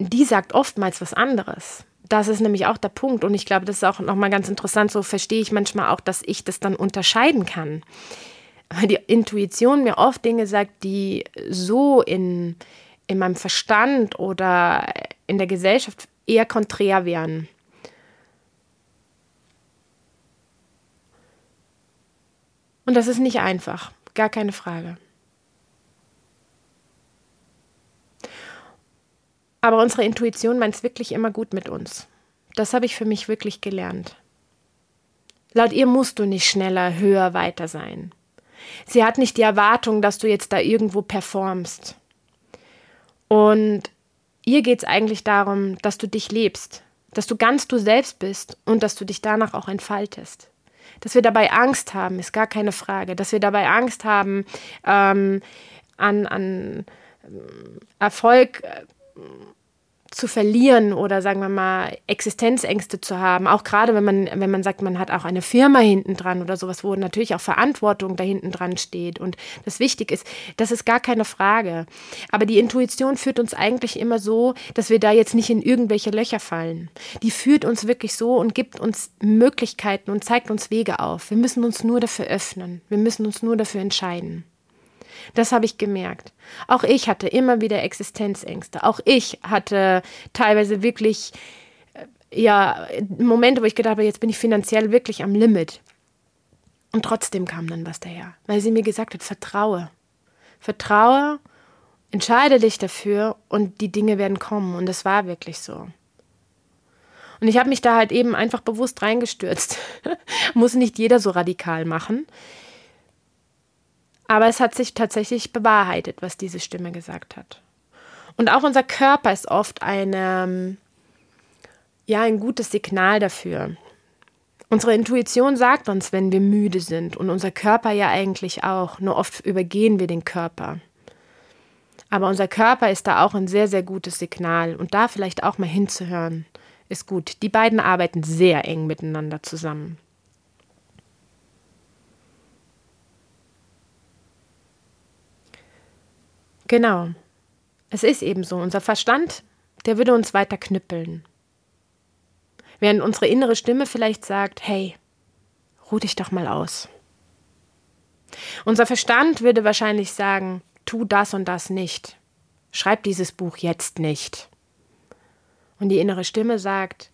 die sagt oftmals was anderes. Das ist nämlich auch der Punkt. Und ich glaube, das ist auch nochmal ganz interessant. So verstehe ich manchmal auch, dass ich das dann unterscheiden kann weil die Intuition mir oft Dinge sagt, die so in, in meinem Verstand oder in der Gesellschaft eher konträr wären. Und das ist nicht einfach, gar keine Frage. Aber unsere Intuition meint es wirklich immer gut mit uns. Das habe ich für mich wirklich gelernt. Laut ihr musst du nicht schneller, höher, weiter sein. Sie hat nicht die Erwartung, dass du jetzt da irgendwo performst. Und ihr geht es eigentlich darum, dass du dich lebst, dass du ganz du selbst bist und dass du dich danach auch entfaltest. Dass wir dabei Angst haben, ist gar keine Frage. Dass wir dabei Angst haben, ähm, an, an ähm, Erfolg äh, zu verlieren oder sagen wir mal Existenzängste zu haben, auch gerade wenn man wenn man sagt, man hat auch eine Firma hinten dran oder sowas, wo natürlich auch Verantwortung da hinten dran steht und das wichtig ist, das ist gar keine Frage. Aber die Intuition führt uns eigentlich immer so, dass wir da jetzt nicht in irgendwelche Löcher fallen. Die führt uns wirklich so und gibt uns Möglichkeiten und zeigt uns Wege auf. Wir müssen uns nur dafür öffnen. Wir müssen uns nur dafür entscheiden. Das habe ich gemerkt. Auch ich hatte immer wieder Existenzängste. Auch ich hatte teilweise wirklich äh, ja Momente, wo ich gedacht habe, jetzt bin ich finanziell wirklich am Limit. Und trotzdem kam dann was daher, weil sie mir gesagt hat, vertraue. Vertraue, entscheide dich dafür und die Dinge werden kommen. Und das war wirklich so. Und ich habe mich da halt eben einfach bewusst reingestürzt. <laughs> Muss nicht jeder so radikal machen. Aber es hat sich tatsächlich bewahrheitet, was diese Stimme gesagt hat. Und auch unser Körper ist oft eine, ja, ein gutes Signal dafür. Unsere Intuition sagt uns, wenn wir müde sind und unser Körper ja eigentlich auch, nur oft übergehen wir den Körper. Aber unser Körper ist da auch ein sehr, sehr gutes Signal und da vielleicht auch mal hinzuhören, ist gut. Die beiden arbeiten sehr eng miteinander zusammen. Genau. Es ist eben so. Unser Verstand, der würde uns weiter knüppeln. Während unsere innere Stimme vielleicht sagt, hey, ruh dich doch mal aus. Unser Verstand würde wahrscheinlich sagen, tu das und das nicht. Schreib dieses Buch jetzt nicht. Und die innere Stimme sagt,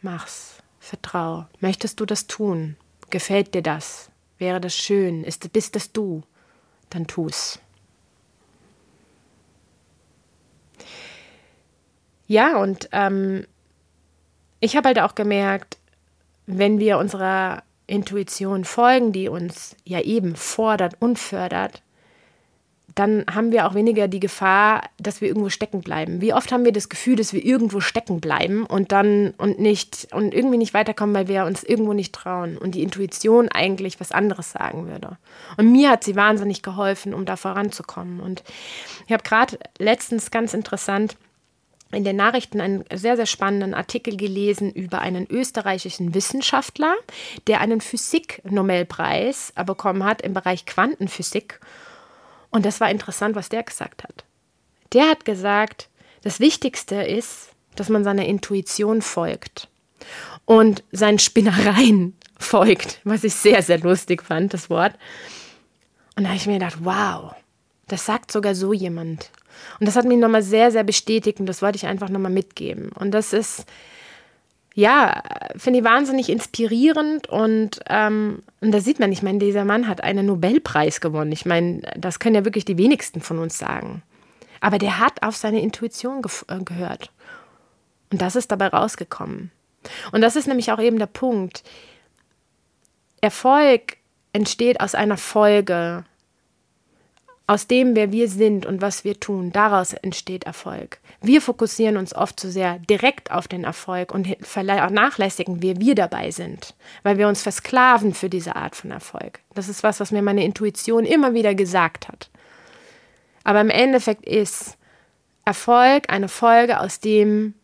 mach's, vertrau. Möchtest du das tun? Gefällt dir das? Wäre das schön? Ist, bist es du? Dann tu's. Ja, und ähm, ich habe halt auch gemerkt, wenn wir unserer Intuition folgen, die uns ja eben fordert und fördert, dann haben wir auch weniger die Gefahr, dass wir irgendwo stecken bleiben. Wie oft haben wir das Gefühl, dass wir irgendwo stecken bleiben und dann und nicht und irgendwie nicht weiterkommen, weil wir uns irgendwo nicht trauen und die Intuition eigentlich was anderes sagen würde. Und mir hat sie wahnsinnig geholfen, um da voranzukommen. Und ich habe gerade letztens ganz interessant in den Nachrichten einen sehr, sehr spannenden Artikel gelesen über einen österreichischen Wissenschaftler, der einen Physik-Nobelpreis bekommen hat im Bereich Quantenphysik. Und das war interessant, was der gesagt hat. Der hat gesagt, das Wichtigste ist, dass man seiner Intuition folgt und seinen Spinnereien <laughs> folgt, was ich sehr, sehr lustig fand, das Wort. Und da habe ich mir gedacht, wow, das sagt sogar so jemand. Und das hat mich nochmal sehr, sehr bestätigt und das wollte ich einfach nochmal mitgeben. Und das ist, ja, finde ich wahnsinnig inspirierend und, ähm, und da sieht man, ich meine, dieser Mann hat einen Nobelpreis gewonnen. Ich meine, das können ja wirklich die wenigsten von uns sagen. Aber der hat auf seine Intuition ge äh, gehört. Und das ist dabei rausgekommen. Und das ist nämlich auch eben der Punkt. Erfolg entsteht aus einer Folge aus dem, wer wir sind und was wir tun, daraus entsteht Erfolg. Wir fokussieren uns oft zu sehr direkt auf den Erfolg und vernachlässigen, wer wir dabei sind, weil wir uns versklaven für diese Art von Erfolg. Das ist was, was mir meine Intuition immer wieder gesagt hat. Aber im Endeffekt ist Erfolg eine Folge aus dem,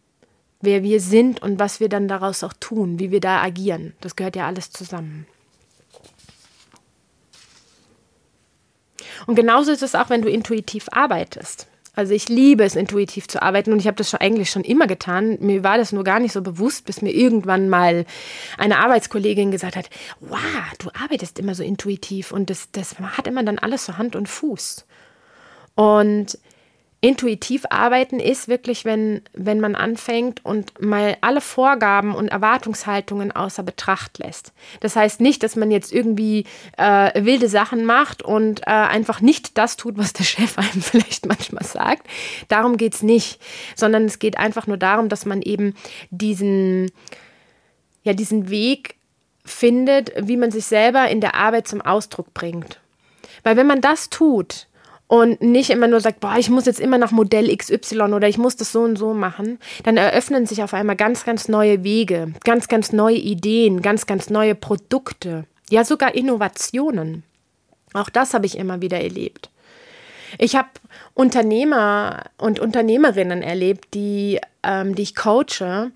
wer wir sind und was wir dann daraus auch tun, wie wir da agieren. Das gehört ja alles zusammen. Und genauso ist es auch, wenn du intuitiv arbeitest. Also ich liebe es, intuitiv zu arbeiten und ich habe das schon eigentlich schon immer getan. Mir war das nur gar nicht so bewusst, bis mir irgendwann mal eine Arbeitskollegin gesagt hat, wow, du arbeitest immer so intuitiv und das, das hat immer dann alles so Hand und Fuß. Und intuitiv arbeiten ist wirklich, wenn, wenn man anfängt und mal alle Vorgaben und Erwartungshaltungen außer Betracht lässt. Das heißt nicht, dass man jetzt irgendwie äh, wilde Sachen macht und äh, einfach nicht das tut, was der Chef <laughs> einem vielleicht manchmal sagt. Darum geht es nicht, sondern es geht einfach nur darum, dass man eben diesen, ja, diesen Weg findet, wie man sich selber in der Arbeit zum Ausdruck bringt. Weil wenn man das tut, und nicht immer nur sagt, boah, ich muss jetzt immer nach Modell XY oder ich muss das so und so machen, dann eröffnen sich auf einmal ganz, ganz neue Wege, ganz, ganz neue Ideen, ganz, ganz neue Produkte, ja sogar Innovationen. Auch das habe ich immer wieder erlebt. Ich habe Unternehmer und Unternehmerinnen erlebt, die, ähm, die ich coache,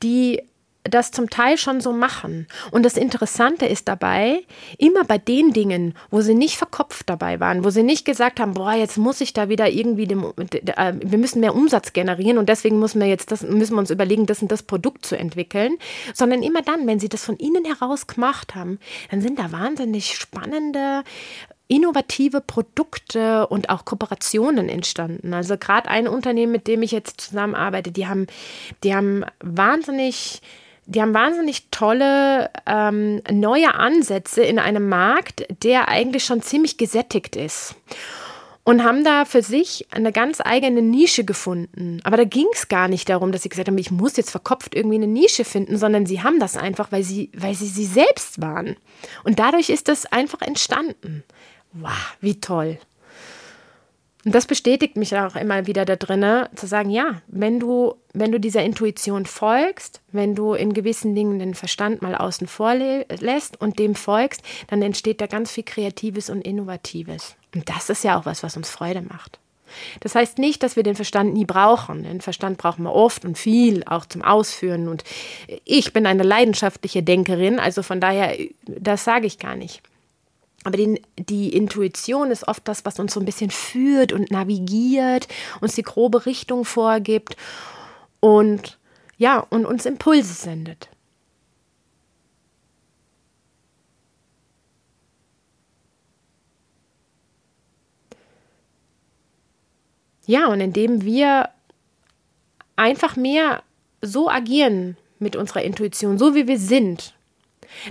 die das zum Teil schon so machen. Und das Interessante ist dabei, immer bei den Dingen, wo sie nicht verkopft dabei waren, wo sie nicht gesagt haben, boah, jetzt muss ich da wieder irgendwie, dem, äh, wir müssen mehr Umsatz generieren und deswegen müssen wir jetzt das, müssen wir uns überlegen, das und das Produkt zu entwickeln, sondern immer dann, wenn sie das von innen heraus gemacht haben, dann sind da wahnsinnig spannende innovative Produkte und auch Kooperationen entstanden. Also gerade ein Unternehmen, mit dem ich jetzt zusammenarbeite, die haben, die haben wahnsinnig die haben wahnsinnig tolle ähm, neue Ansätze in einem Markt, der eigentlich schon ziemlich gesättigt ist. Und haben da für sich eine ganz eigene Nische gefunden. Aber da ging es gar nicht darum, dass sie gesagt haben, ich muss jetzt verkopft irgendwie eine Nische finden, sondern sie haben das einfach, weil sie, weil sie sie selbst waren. Und dadurch ist das einfach entstanden. Wow, wie toll. Und das bestätigt mich auch immer wieder da drin, zu sagen, ja, wenn du, wenn du dieser Intuition folgst, wenn du in gewissen Dingen den Verstand mal außen vor lässt und dem folgst, dann entsteht da ganz viel Kreatives und Innovatives. Und das ist ja auch was, was uns Freude macht. Das heißt nicht, dass wir den Verstand nie brauchen. Den Verstand brauchen wir oft und viel, auch zum Ausführen. Und ich bin eine leidenschaftliche Denkerin, also von daher, das sage ich gar nicht. Aber die, die Intuition ist oft das, was uns so ein bisschen führt und navigiert, uns die grobe Richtung vorgibt und ja, und uns Impulse sendet. Ja, und indem wir einfach mehr so agieren mit unserer Intuition, so wie wir sind,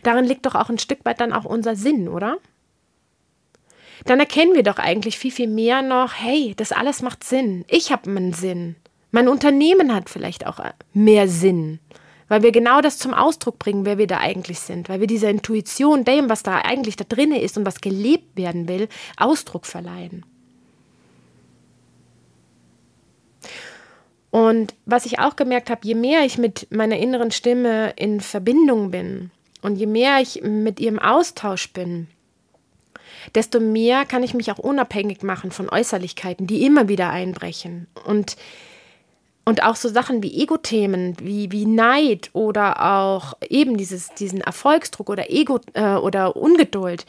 darin liegt doch auch ein Stück weit dann auch unser Sinn, oder? Dann erkennen wir doch eigentlich viel, viel mehr noch, hey, das alles macht Sinn. Ich habe einen Sinn. Mein Unternehmen hat vielleicht auch mehr Sinn, weil wir genau das zum Ausdruck bringen, wer wir da eigentlich sind, weil wir dieser Intuition, dem, was da eigentlich da drin ist und was gelebt werden will, Ausdruck verleihen. Und was ich auch gemerkt habe, je mehr ich mit meiner inneren Stimme in Verbindung bin und je mehr ich mit ihrem Austausch bin, desto mehr kann ich mich auch unabhängig machen von Äußerlichkeiten, die immer wieder einbrechen. Und, und auch so Sachen wie Ego-Themen, wie, wie Neid oder auch eben dieses, diesen Erfolgsdruck oder Ego äh, oder Ungeduld,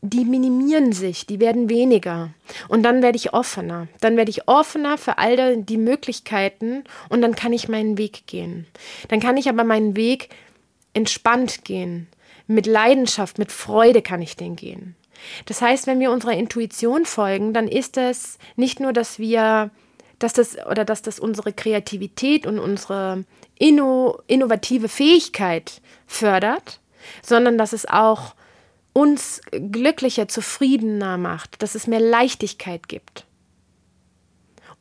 die minimieren sich, die werden weniger. Und dann werde ich offener. Dann werde ich offener für all die Möglichkeiten und dann kann ich meinen Weg gehen. Dann kann ich aber meinen Weg entspannt gehen. Mit Leidenschaft, mit Freude kann ich den gehen. Das heißt, wenn wir unserer Intuition folgen, dann ist es nicht nur, dass wir, dass das oder dass das unsere Kreativität und unsere inno, innovative Fähigkeit fördert, sondern dass es auch uns glücklicher, zufriedener macht, dass es mehr Leichtigkeit gibt.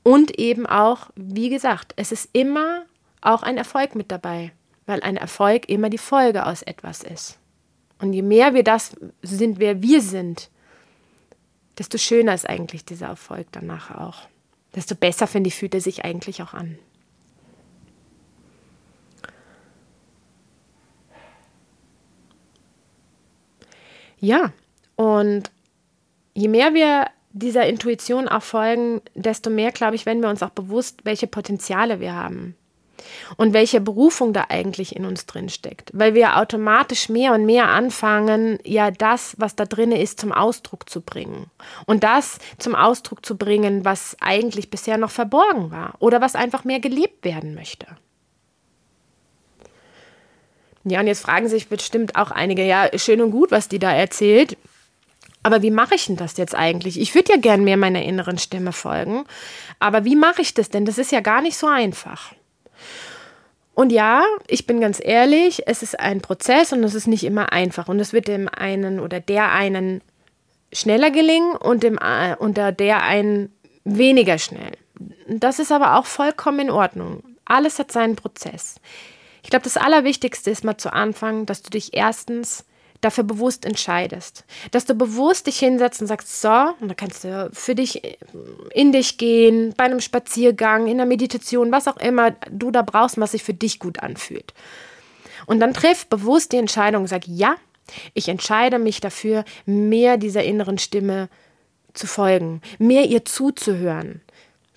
Und eben auch, wie gesagt, es ist immer auch ein Erfolg mit dabei, weil ein Erfolg immer die Folge aus etwas ist. Und je mehr wir das sind, wer wir sind, desto schöner ist eigentlich dieser Erfolg danach auch. Desto besser, finde ich, fühlt er sich eigentlich auch an. Ja, und je mehr wir dieser Intuition auch folgen, desto mehr, glaube ich, werden wir uns auch bewusst, welche Potenziale wir haben und welche Berufung da eigentlich in uns drin steckt, weil wir automatisch mehr und mehr anfangen, ja das, was da drin ist, zum Ausdruck zu bringen und das zum Ausdruck zu bringen, was eigentlich bisher noch verborgen war oder was einfach mehr gelebt werden möchte. Ja, und jetzt fragen sich bestimmt auch einige, ja, schön und gut, was die da erzählt. Aber wie mache ich denn das jetzt eigentlich? Ich würde ja gern mehr meiner inneren Stimme folgen. Aber wie mache ich das denn? Das ist ja gar nicht so einfach. Und ja, ich bin ganz ehrlich, es ist ein Prozess und es ist nicht immer einfach. Und es wird dem einen oder der einen schneller gelingen und dem äh, unter der einen weniger schnell. Das ist aber auch vollkommen in Ordnung. Alles hat seinen Prozess. Ich glaube, das Allerwichtigste ist mal zu Anfang, dass du dich erstens dafür bewusst entscheidest. Dass du bewusst dich hinsetzt und sagst, so, und dann kannst du für dich in dich gehen, bei einem Spaziergang, in der Meditation, was auch immer du da brauchst, was sich für dich gut anfühlt. Und dann triff bewusst die Entscheidung sag, ja, ich entscheide mich dafür, mehr dieser inneren Stimme zu folgen, mehr ihr zuzuhören.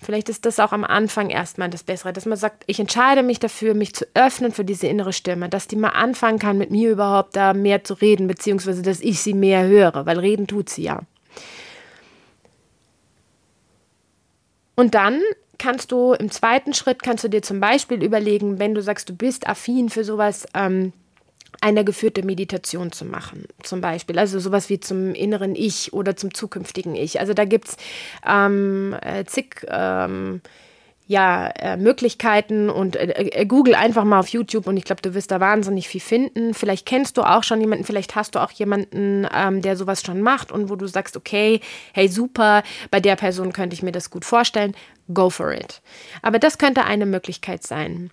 Vielleicht ist das auch am Anfang erstmal das Bessere, dass man sagt, ich entscheide mich dafür, mich zu öffnen für diese innere Stimme, dass die mal anfangen kann, mit mir überhaupt da mehr zu reden, beziehungsweise dass ich sie mehr höre, weil reden tut sie ja. Und dann kannst du im zweiten Schritt, kannst du dir zum Beispiel überlegen, wenn du sagst, du bist affin für sowas, ähm, eine geführte Meditation zu machen, zum Beispiel. Also sowas wie zum inneren Ich oder zum zukünftigen Ich. Also da gibt es ähm, äh, zig ähm, ja, äh, Möglichkeiten und äh, äh, google einfach mal auf YouTube und ich glaube, du wirst da wahnsinnig viel finden. Vielleicht kennst du auch schon jemanden, vielleicht hast du auch jemanden, ähm, der sowas schon macht und wo du sagst, okay, hey super, bei der Person könnte ich mir das gut vorstellen, go for it. Aber das könnte eine Möglichkeit sein.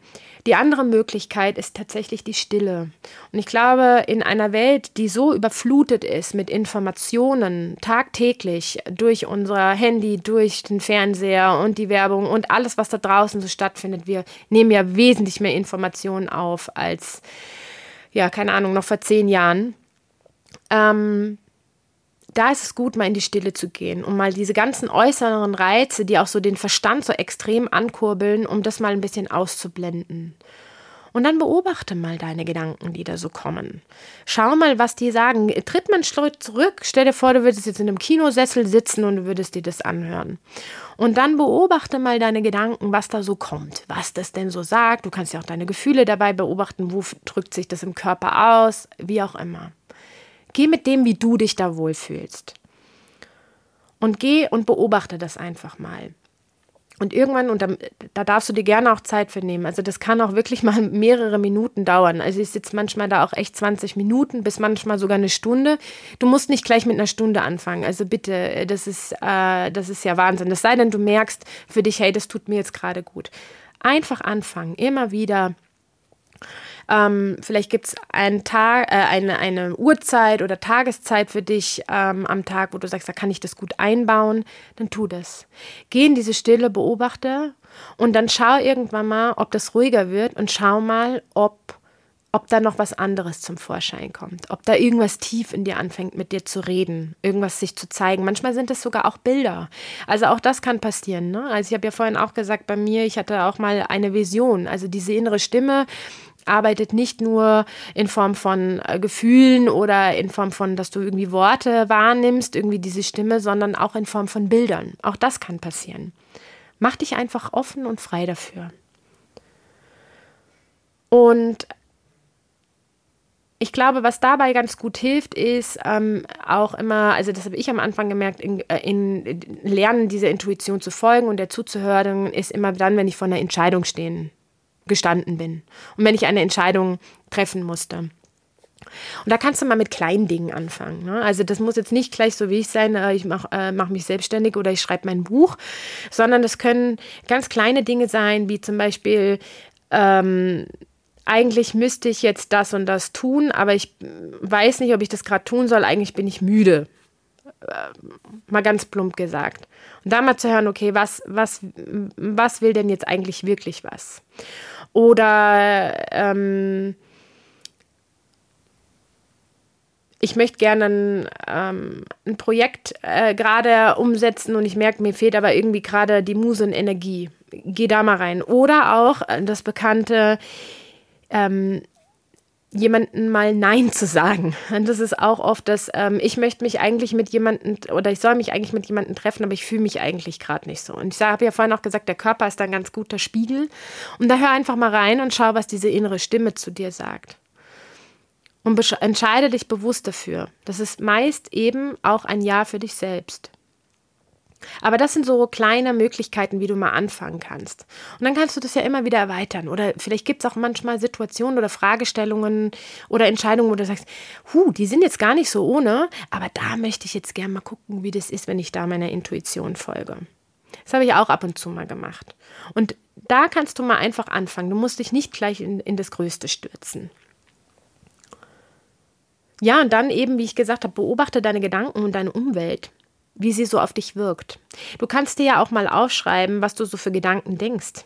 Die andere Möglichkeit ist tatsächlich die Stille. Und ich glaube, in einer Welt, die so überflutet ist mit Informationen tagtäglich durch unser Handy, durch den Fernseher und die Werbung und alles, was da draußen so stattfindet, wir nehmen ja wesentlich mehr Informationen auf als, ja, keine Ahnung, noch vor zehn Jahren. Ähm, da ist es gut, mal in die Stille zu gehen, um mal diese ganzen äußeren Reize, die auch so den Verstand so extrem ankurbeln, um das mal ein bisschen auszublenden. Und dann beobachte mal deine Gedanken, die da so kommen. Schau mal, was die sagen. Tritt einen Schritt zurück. Stell dir vor, du würdest jetzt in einem Kinosessel sitzen und du würdest dir das anhören. Und dann beobachte mal deine Gedanken, was da so kommt, was das denn so sagt. Du kannst ja auch deine Gefühle dabei beobachten. Wo drückt sich das im Körper aus? Wie auch immer. Geh mit dem, wie du dich da wohlfühlst. Und geh und beobachte das einfach mal. Und irgendwann, und da, da, darfst du dir gerne auch Zeit für nehmen. Also das kann auch wirklich mal <laughs> mehrere Minuten dauern. Also ich sitze manchmal da auch echt 20 Minuten bis manchmal sogar eine Stunde. Du musst nicht gleich mit einer Stunde anfangen. Also bitte, das ist, äh, das ist ja Wahnsinn. Es sei denn, du merkst für dich, hey, das tut mir jetzt gerade gut. Einfach anfangen, immer wieder ähm, vielleicht gibt es einen Tag, äh, eine, eine Uhrzeit oder Tageszeit für dich ähm, am Tag, wo du sagst, da kann ich das gut einbauen. Dann tu das. Geh in diese Stille, beobachte und dann schau irgendwann mal, ob das ruhiger wird und schau mal, ob ob da noch was anderes zum Vorschein kommt, ob da irgendwas tief in dir anfängt, mit dir zu reden, irgendwas sich zu zeigen. Manchmal sind es sogar auch Bilder. Also auch das kann passieren. Ne? Also ich habe ja vorhin auch gesagt, bei mir, ich hatte auch mal eine Vision. Also diese innere Stimme, arbeitet nicht nur in Form von äh, Gefühlen oder in Form von, dass du irgendwie Worte wahrnimmst, irgendwie diese Stimme, sondern auch in Form von Bildern. Auch das kann passieren. Mach dich einfach offen und frei dafür. Und ich glaube, was dabei ganz gut hilft, ist ähm, auch immer, also das habe ich am Anfang gemerkt, in, äh, in, Lernen dieser Intuition zu folgen und der zuzuhören, ist immer dann, wenn ich vor einer Entscheidung stehen gestanden bin und wenn ich eine Entscheidung treffen musste. Und da kannst du mal mit kleinen Dingen anfangen. Ne? Also das muss jetzt nicht gleich so wie ich sein, äh, ich mache äh, mach mich selbstständig oder ich schreibe mein Buch, sondern das können ganz kleine Dinge sein, wie zum Beispiel, ähm, eigentlich müsste ich jetzt das und das tun, aber ich weiß nicht, ob ich das gerade tun soll, eigentlich bin ich müde. Äh, mal ganz plump gesagt. Und da mal zu hören, okay, was, was, was will denn jetzt eigentlich wirklich was? Oder ähm, ich möchte gerne ein, ähm, ein Projekt äh, gerade umsetzen und ich merke, mir fehlt aber irgendwie gerade die Muse und Energie. Geh da mal rein. Oder auch äh, das bekannte, ähm, jemanden mal Nein zu sagen. Und das ist auch oft das, ähm, ich möchte mich eigentlich mit jemandem oder ich soll mich eigentlich mit jemandem treffen, aber ich fühle mich eigentlich gerade nicht so. Und ich habe ja vorhin auch gesagt, der Körper ist ein ganz guter Spiegel. Und da hör einfach mal rein und schau, was diese innere Stimme zu dir sagt. Und entscheide dich bewusst dafür. Das ist meist eben auch ein Ja für dich selbst. Aber das sind so kleine Möglichkeiten, wie du mal anfangen kannst. Und dann kannst du das ja immer wieder erweitern. Oder vielleicht gibt es auch manchmal Situationen oder Fragestellungen oder Entscheidungen, wo du sagst, hu, die sind jetzt gar nicht so ohne, aber da möchte ich jetzt gerne mal gucken, wie das ist, wenn ich da meiner Intuition folge. Das habe ich auch ab und zu mal gemacht. Und da kannst du mal einfach anfangen. Du musst dich nicht gleich in, in das Größte stürzen. Ja, und dann eben, wie ich gesagt habe, beobachte deine Gedanken und deine Umwelt wie sie so auf dich wirkt. Du kannst dir ja auch mal aufschreiben, was du so für Gedanken denkst.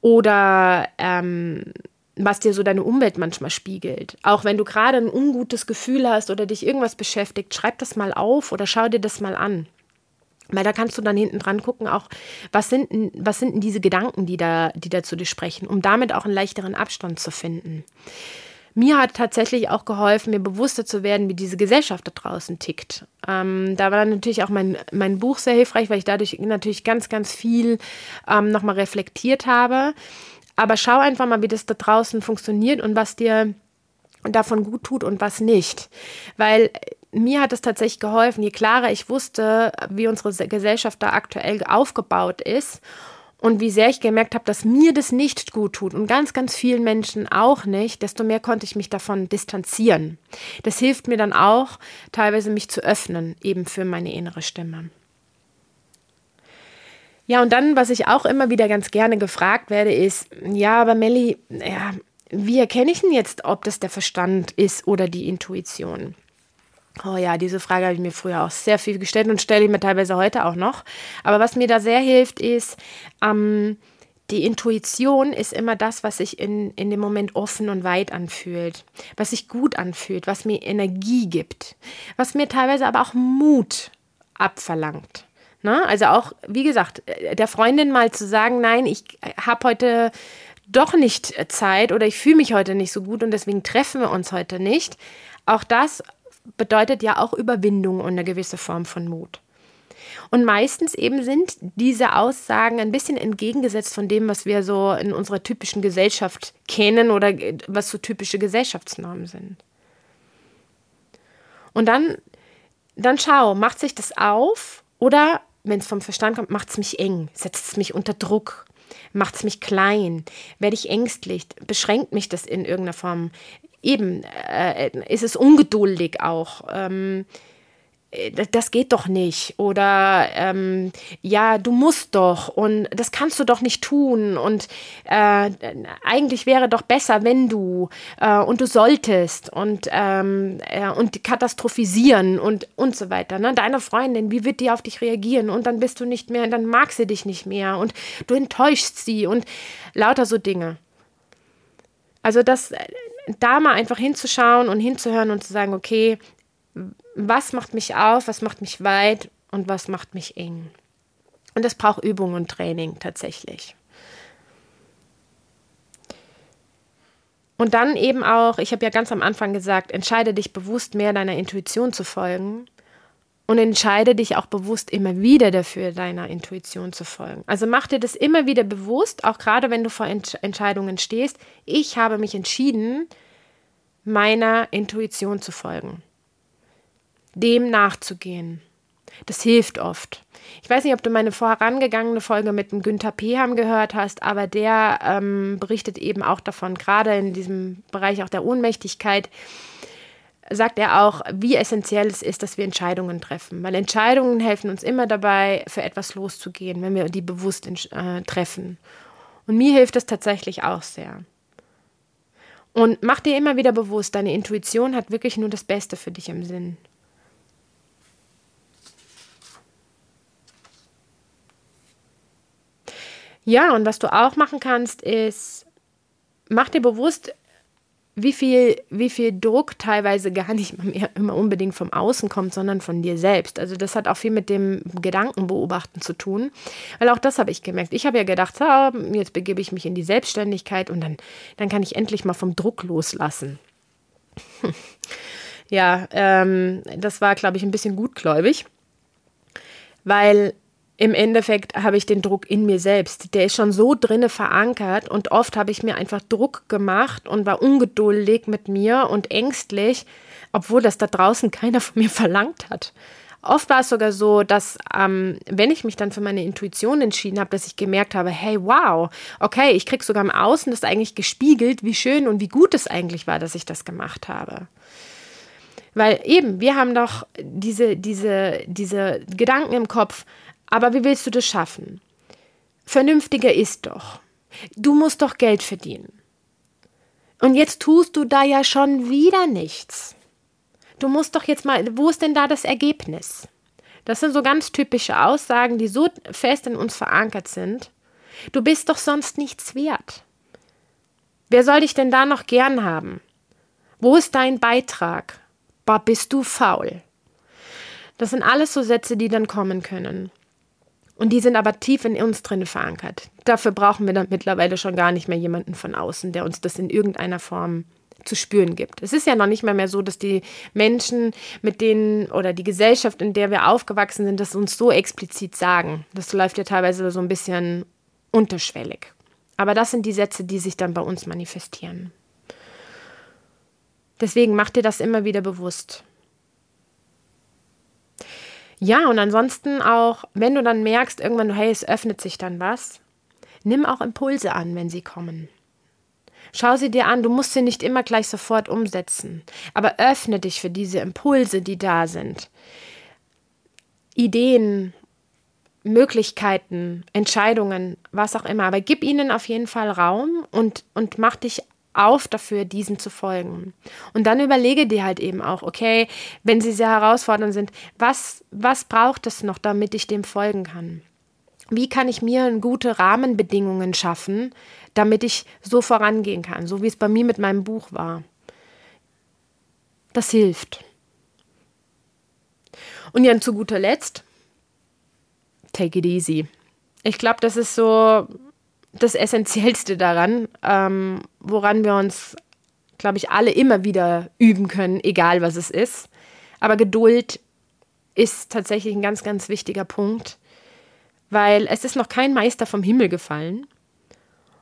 Oder ähm, was dir so deine Umwelt manchmal spiegelt. Auch wenn du gerade ein ungutes Gefühl hast oder dich irgendwas beschäftigt, schreib das mal auf oder schau dir das mal an. Weil da kannst du dann hinten dran gucken, auch was sind, was sind denn diese Gedanken, die da, die da zu dir sprechen, um damit auch einen leichteren Abstand zu finden. Mir hat tatsächlich auch geholfen, mir bewusster zu werden, wie diese Gesellschaft da draußen tickt. Ähm, da war natürlich auch mein, mein Buch sehr hilfreich, weil ich dadurch natürlich ganz, ganz viel ähm, nochmal reflektiert habe. Aber schau einfach mal, wie das da draußen funktioniert und was dir davon gut tut und was nicht. Weil mir hat es tatsächlich geholfen, je klarer ich wusste, wie unsere Gesellschaft da aktuell aufgebaut ist und wie sehr ich gemerkt habe, dass mir das nicht gut tut und ganz, ganz vielen Menschen auch nicht, desto mehr konnte ich mich davon distanzieren. Das hilft mir dann auch, teilweise mich zu öffnen, eben für meine innere Stimme. Ja, und dann, was ich auch immer wieder ganz gerne gefragt werde, ist, ja, aber Melli, ja, wie erkenne ich denn jetzt, ob das der Verstand ist oder die Intuition? Oh ja, diese Frage habe ich mir früher auch sehr viel gestellt und stelle ich mir teilweise heute auch noch. Aber was mir da sehr hilft, ist, ähm, die Intuition ist immer das, was sich in, in dem Moment offen und weit anfühlt, was sich gut anfühlt, was mir Energie gibt, was mir teilweise aber auch Mut abverlangt. Ne? Also auch, wie gesagt, der Freundin mal zu sagen, nein, ich habe heute doch nicht Zeit oder ich fühle mich heute nicht so gut und deswegen treffen wir uns heute nicht. Auch das bedeutet ja auch Überwindung und eine gewisse Form von Mut. Und meistens eben sind diese Aussagen ein bisschen entgegengesetzt von dem, was wir so in unserer typischen Gesellschaft kennen oder was so typische Gesellschaftsnormen sind. Und dann, dann schau, macht sich das auf oder, wenn es vom Verstand kommt, macht es mich eng, setzt es mich unter Druck, macht es mich klein, werde ich ängstlich, beschränkt mich das in irgendeiner Form, eben äh, ist es ungeduldig auch. Ähm, äh, das geht doch nicht oder ähm, ja, du musst doch und das kannst du doch nicht tun und äh, eigentlich wäre doch besser, wenn du äh, und du solltest und, ähm, äh, und katastrophisieren und, und so weiter. Ne? Deine Freundin, wie wird die auf dich reagieren und dann bist du nicht mehr, dann mag sie dich nicht mehr und du enttäuschst sie und lauter so Dinge. Also das, da mal einfach hinzuschauen und hinzuhören und zu sagen, okay, was macht mich auf, was macht mich weit und was macht mich eng. Und das braucht Übung und Training tatsächlich. Und dann eben auch, ich habe ja ganz am Anfang gesagt, entscheide dich bewusst mehr deiner Intuition zu folgen und entscheide dich auch bewusst immer wieder dafür, deiner Intuition zu folgen. Also mach dir das immer wieder bewusst, auch gerade wenn du vor Entsch Entscheidungen stehst. Ich habe mich entschieden, meiner Intuition zu folgen, dem nachzugehen. Das hilft oft. Ich weiß nicht, ob du meine vorangegangene Folge mit dem Günther Peham gehört hast, aber der ähm, berichtet eben auch davon, gerade in diesem Bereich auch der Ohnmächtigkeit, sagt er auch, wie essentiell es ist, dass wir Entscheidungen treffen. Weil Entscheidungen helfen uns immer dabei, für etwas loszugehen, wenn wir die bewusst äh, treffen. Und mir hilft das tatsächlich auch sehr. Und mach dir immer wieder bewusst, deine Intuition hat wirklich nur das Beste für dich im Sinn. Ja, und was du auch machen kannst, ist, mach dir bewusst, wie viel, wie viel Druck teilweise gar nicht mehr immer unbedingt vom Außen kommt, sondern von dir selbst. Also das hat auch viel mit dem Gedankenbeobachten zu tun, weil auch das habe ich gemerkt. Ich habe ja gedacht, so, jetzt begebe ich mich in die Selbstständigkeit und dann, dann kann ich endlich mal vom Druck loslassen. <laughs> ja, ähm, das war, glaube ich, ein bisschen gutgläubig, weil im Endeffekt habe ich den Druck in mir selbst. Der ist schon so drinne verankert und oft habe ich mir einfach Druck gemacht und war ungeduldig mit mir und ängstlich, obwohl das da draußen <laughs> keiner von mir verlangt hat. Oft war es sogar so, dass ähm, wenn ich mich dann für meine Intuition entschieden habe, dass ich gemerkt habe, hey, wow, okay, ich kriege sogar im Außen das eigentlich gespiegelt, wie schön und wie gut es eigentlich war, dass ich das gemacht habe. Weil eben, wir haben doch diese, diese, diese Gedanken im Kopf, aber wie willst du das schaffen? Vernünftiger ist doch. Du musst doch Geld verdienen. Und jetzt tust du da ja schon wieder nichts. Du musst doch jetzt mal, wo ist denn da das Ergebnis? Das sind so ganz typische Aussagen, die so fest in uns verankert sind. Du bist doch sonst nichts wert. Wer soll dich denn da noch gern haben? Wo ist dein Beitrag? Bah, bist du faul? Das sind alles so Sätze, die dann kommen können. Und die sind aber tief in uns drin verankert. Dafür brauchen wir dann mittlerweile schon gar nicht mehr jemanden von außen, der uns das in irgendeiner Form zu spüren gibt. Es ist ja noch nicht mehr, mehr so, dass die Menschen, mit denen oder die Gesellschaft, in der wir aufgewachsen sind, das uns so explizit sagen. Das läuft ja teilweise so ein bisschen unterschwellig. Aber das sind die Sätze, die sich dann bei uns manifestieren. Deswegen mach dir das immer wieder bewusst. Ja, und ansonsten auch, wenn du dann merkst, irgendwann, hey, es öffnet sich dann was, nimm auch Impulse an, wenn sie kommen. Schau sie dir an, du musst sie nicht immer gleich sofort umsetzen, aber öffne dich für diese Impulse, die da sind. Ideen, Möglichkeiten, Entscheidungen, was auch immer, aber gib ihnen auf jeden Fall Raum und, und mach dich auf dafür, diesen zu folgen. Und dann überlege dir halt eben auch, okay, wenn sie sehr herausfordernd sind, was, was braucht es noch, damit ich dem folgen kann? Wie kann ich mir gute Rahmenbedingungen schaffen, damit ich so vorangehen kann, so wie es bei mir mit meinem Buch war? Das hilft. Und ja, zu guter Letzt, take it easy. Ich glaube, das ist so das Essentiellste daran, ähm, woran wir uns, glaube ich, alle immer wieder üben können, egal was es ist. Aber Geduld ist tatsächlich ein ganz, ganz wichtiger Punkt, weil es ist noch kein Meister vom Himmel gefallen.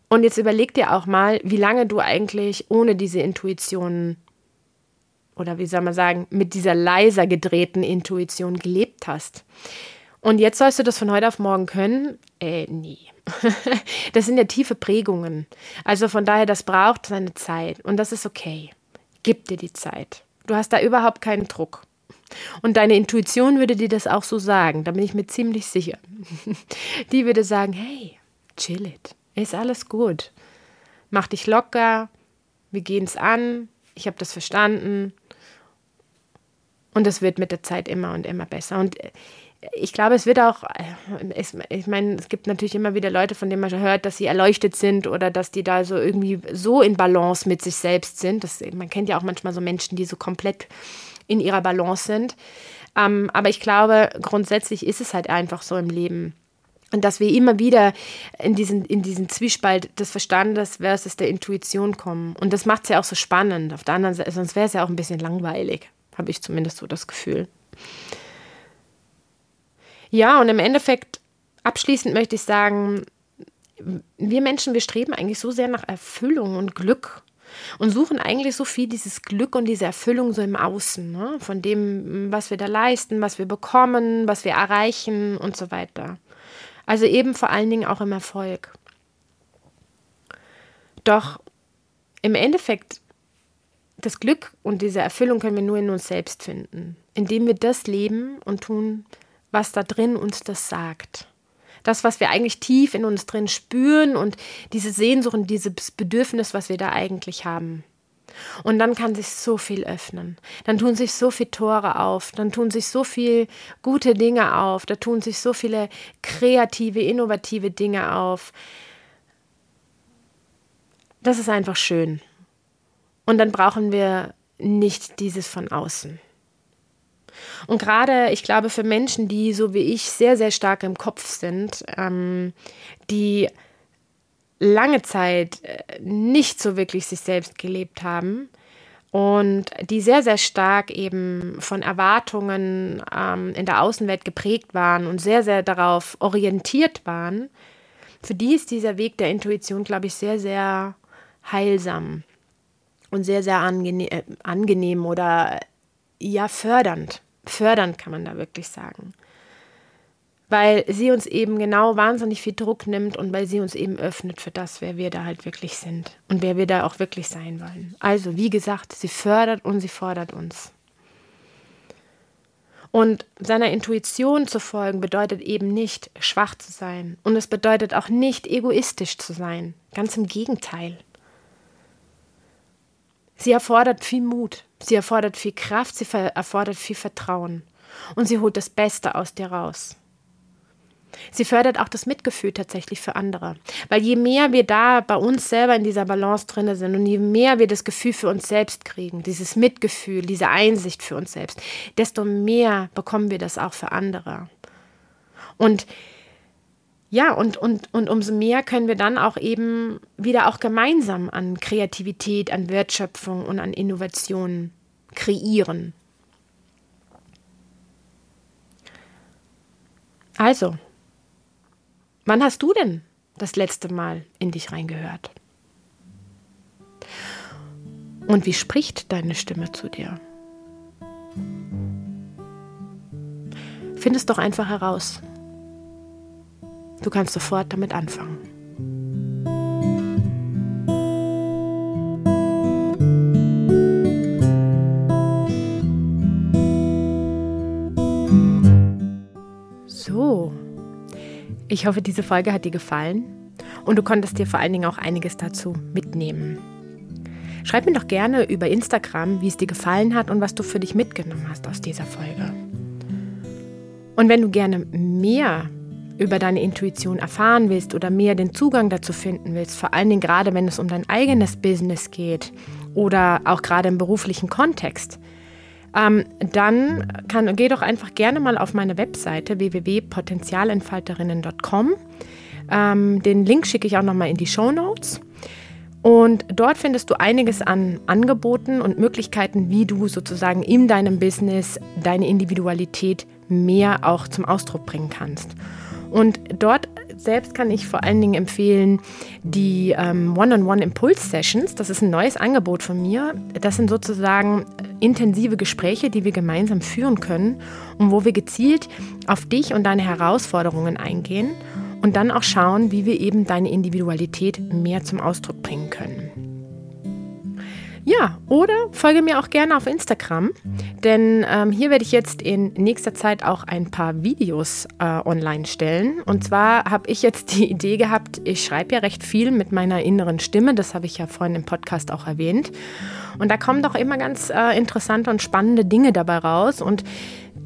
Und jetzt überleg dir auch mal, wie lange du eigentlich ohne diese Intuition oder wie soll man sagen, mit dieser leiser gedrehten Intuition gelebt hast. Und jetzt sollst du das von heute auf morgen können? Äh, nie. <laughs> das sind ja tiefe Prägungen. Also von daher, das braucht seine Zeit und das ist okay. Gib dir die Zeit. Du hast da überhaupt keinen Druck. Und deine Intuition würde dir das auch so sagen, da bin ich mir ziemlich sicher. <laughs> Die würde sagen, hey, chill it, ist alles gut. Mach dich locker, wir gehen es an, ich habe das verstanden. Und es wird mit der Zeit immer und immer besser. Und ich glaube, es wird auch, ich meine, es gibt natürlich immer wieder Leute, von denen man schon hört, dass sie erleuchtet sind oder dass die da so irgendwie so in Balance mit sich selbst sind. Das, man kennt ja auch manchmal so Menschen, die so komplett in ihrer Balance sind. Ähm, aber ich glaube, grundsätzlich ist es halt einfach so im Leben. Und dass wir immer wieder in diesen, in diesen Zwiespalt des Verstandes versus der Intuition kommen. Und das macht es ja auch so spannend. Auf der anderen Seite, sonst wäre es ja auch ein bisschen langweilig, habe ich zumindest so das Gefühl. Ja, und im Endeffekt, abschließend möchte ich sagen, wir Menschen, wir streben eigentlich so sehr nach Erfüllung und Glück und suchen eigentlich so viel dieses Glück und diese Erfüllung so im Außen, ne? von dem, was wir da leisten, was wir bekommen, was wir erreichen und so weiter. Also eben vor allen Dingen auch im Erfolg. Doch im Endeffekt, das Glück und diese Erfüllung können wir nur in uns selbst finden, indem wir das leben und tun, was da drin uns das sagt. Das, was wir eigentlich tief in uns drin spüren und diese Sehnsucht und dieses Bedürfnis, was wir da eigentlich haben. Und dann kann sich so viel öffnen. Dann tun sich so viele Tore auf. Dann tun sich so viele gute Dinge auf. Da tun sich so viele kreative, innovative Dinge auf. Das ist einfach schön. Und dann brauchen wir nicht dieses von außen. Und gerade, ich glaube, für Menschen, die so wie ich sehr, sehr stark im Kopf sind, ähm, die lange Zeit äh, nicht so wirklich sich selbst gelebt haben und die sehr, sehr stark eben von Erwartungen ähm, in der Außenwelt geprägt waren und sehr, sehr darauf orientiert waren, für die ist dieser Weg der Intuition, glaube ich, sehr, sehr heilsam und sehr, sehr angene äh, angenehm oder ja fördernd. Fördernd kann man da wirklich sagen weil sie uns eben genau wahnsinnig viel Druck nimmt und weil sie uns eben öffnet für das, wer wir da halt wirklich sind und wer wir da auch wirklich sein wollen. Also, wie gesagt, sie fördert und sie fordert uns. Und seiner Intuition zu folgen bedeutet eben nicht schwach zu sein und es bedeutet auch nicht egoistisch zu sein. Ganz im Gegenteil. Sie erfordert viel Mut, sie erfordert viel Kraft, sie erfordert viel Vertrauen und sie holt das Beste aus dir raus. Sie fördert auch das Mitgefühl tatsächlich für andere. Weil je mehr wir da bei uns selber in dieser Balance drin sind und je mehr wir das Gefühl für uns selbst kriegen, dieses Mitgefühl, diese Einsicht für uns selbst, desto mehr bekommen wir das auch für andere. Und ja, und, und, und umso mehr können wir dann auch eben wieder auch gemeinsam an Kreativität, an Wertschöpfung und an Innovationen kreieren. Also, Wann hast du denn das letzte Mal in dich reingehört? Und wie spricht deine Stimme zu dir? Find es doch einfach heraus. Du kannst sofort damit anfangen. Ich hoffe, diese Folge hat dir gefallen und du konntest dir vor allen Dingen auch einiges dazu mitnehmen. Schreib mir doch gerne über Instagram, wie es dir gefallen hat und was du für dich mitgenommen hast aus dieser Folge. Und wenn du gerne mehr über deine Intuition erfahren willst oder mehr den Zugang dazu finden willst, vor allen Dingen gerade wenn es um dein eigenes Business geht oder auch gerade im beruflichen Kontext, ähm, dann kann, geh doch einfach gerne mal auf meine Webseite www.potenzialentfalterinnen.com. Ähm, den Link schicke ich auch nochmal in die Show Notes. Und dort findest du einiges an Angeboten und Möglichkeiten, wie du sozusagen in deinem Business deine Individualität mehr auch zum Ausdruck bringen kannst. Und dort selbst kann ich vor allen Dingen empfehlen die ähm, One-on-One-Impuls-Sessions. Das ist ein neues Angebot von mir. Das sind sozusagen intensive Gespräche, die wir gemeinsam führen können und wo wir gezielt auf dich und deine Herausforderungen eingehen und dann auch schauen, wie wir eben deine Individualität mehr zum Ausdruck bringen können. Ja, oder folge mir auch gerne auf Instagram, denn ähm, hier werde ich jetzt in nächster Zeit auch ein paar Videos äh, online stellen. Und zwar habe ich jetzt die Idee gehabt, ich schreibe ja recht viel mit meiner inneren Stimme, das habe ich ja vorhin im Podcast auch erwähnt. Und da kommen doch immer ganz äh, interessante und spannende Dinge dabei raus. Und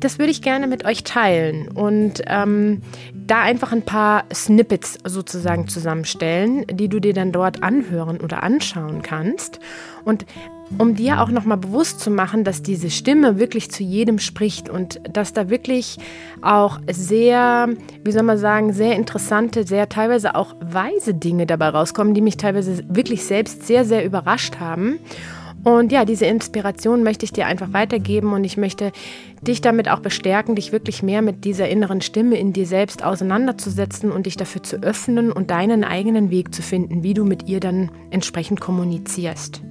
das würde ich gerne mit euch teilen und ähm, da einfach ein paar Snippets sozusagen zusammenstellen, die du dir dann dort anhören oder anschauen kannst. Und um dir auch nochmal bewusst zu machen, dass diese Stimme wirklich zu jedem spricht und dass da wirklich auch sehr, wie soll man sagen, sehr interessante, sehr teilweise auch weise Dinge dabei rauskommen, die mich teilweise wirklich selbst sehr, sehr überrascht haben. Und ja, diese Inspiration möchte ich dir einfach weitergeben und ich möchte dich damit auch bestärken, dich wirklich mehr mit dieser inneren Stimme in dir selbst auseinanderzusetzen und dich dafür zu öffnen und deinen eigenen Weg zu finden, wie du mit ihr dann entsprechend kommunizierst.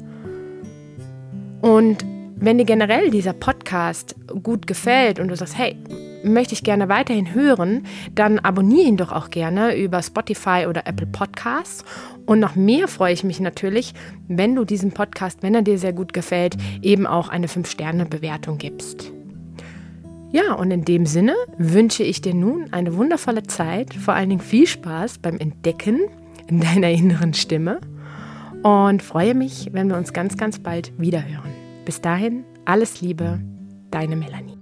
Und wenn dir generell dieser Podcast gut gefällt und du sagst, hey, möchte ich gerne weiterhin hören, dann abonniere ihn doch auch gerne über Spotify oder Apple Podcasts. Und noch mehr freue ich mich natürlich, wenn du diesem Podcast, wenn er dir sehr gut gefällt, eben auch eine 5-Sterne-Bewertung gibst. Ja, und in dem Sinne wünsche ich dir nun eine wundervolle Zeit, vor allen Dingen viel Spaß beim Entdecken deiner inneren Stimme und freue mich, wenn wir uns ganz, ganz bald wiederhören. Bis dahin, alles Liebe, deine Melanie.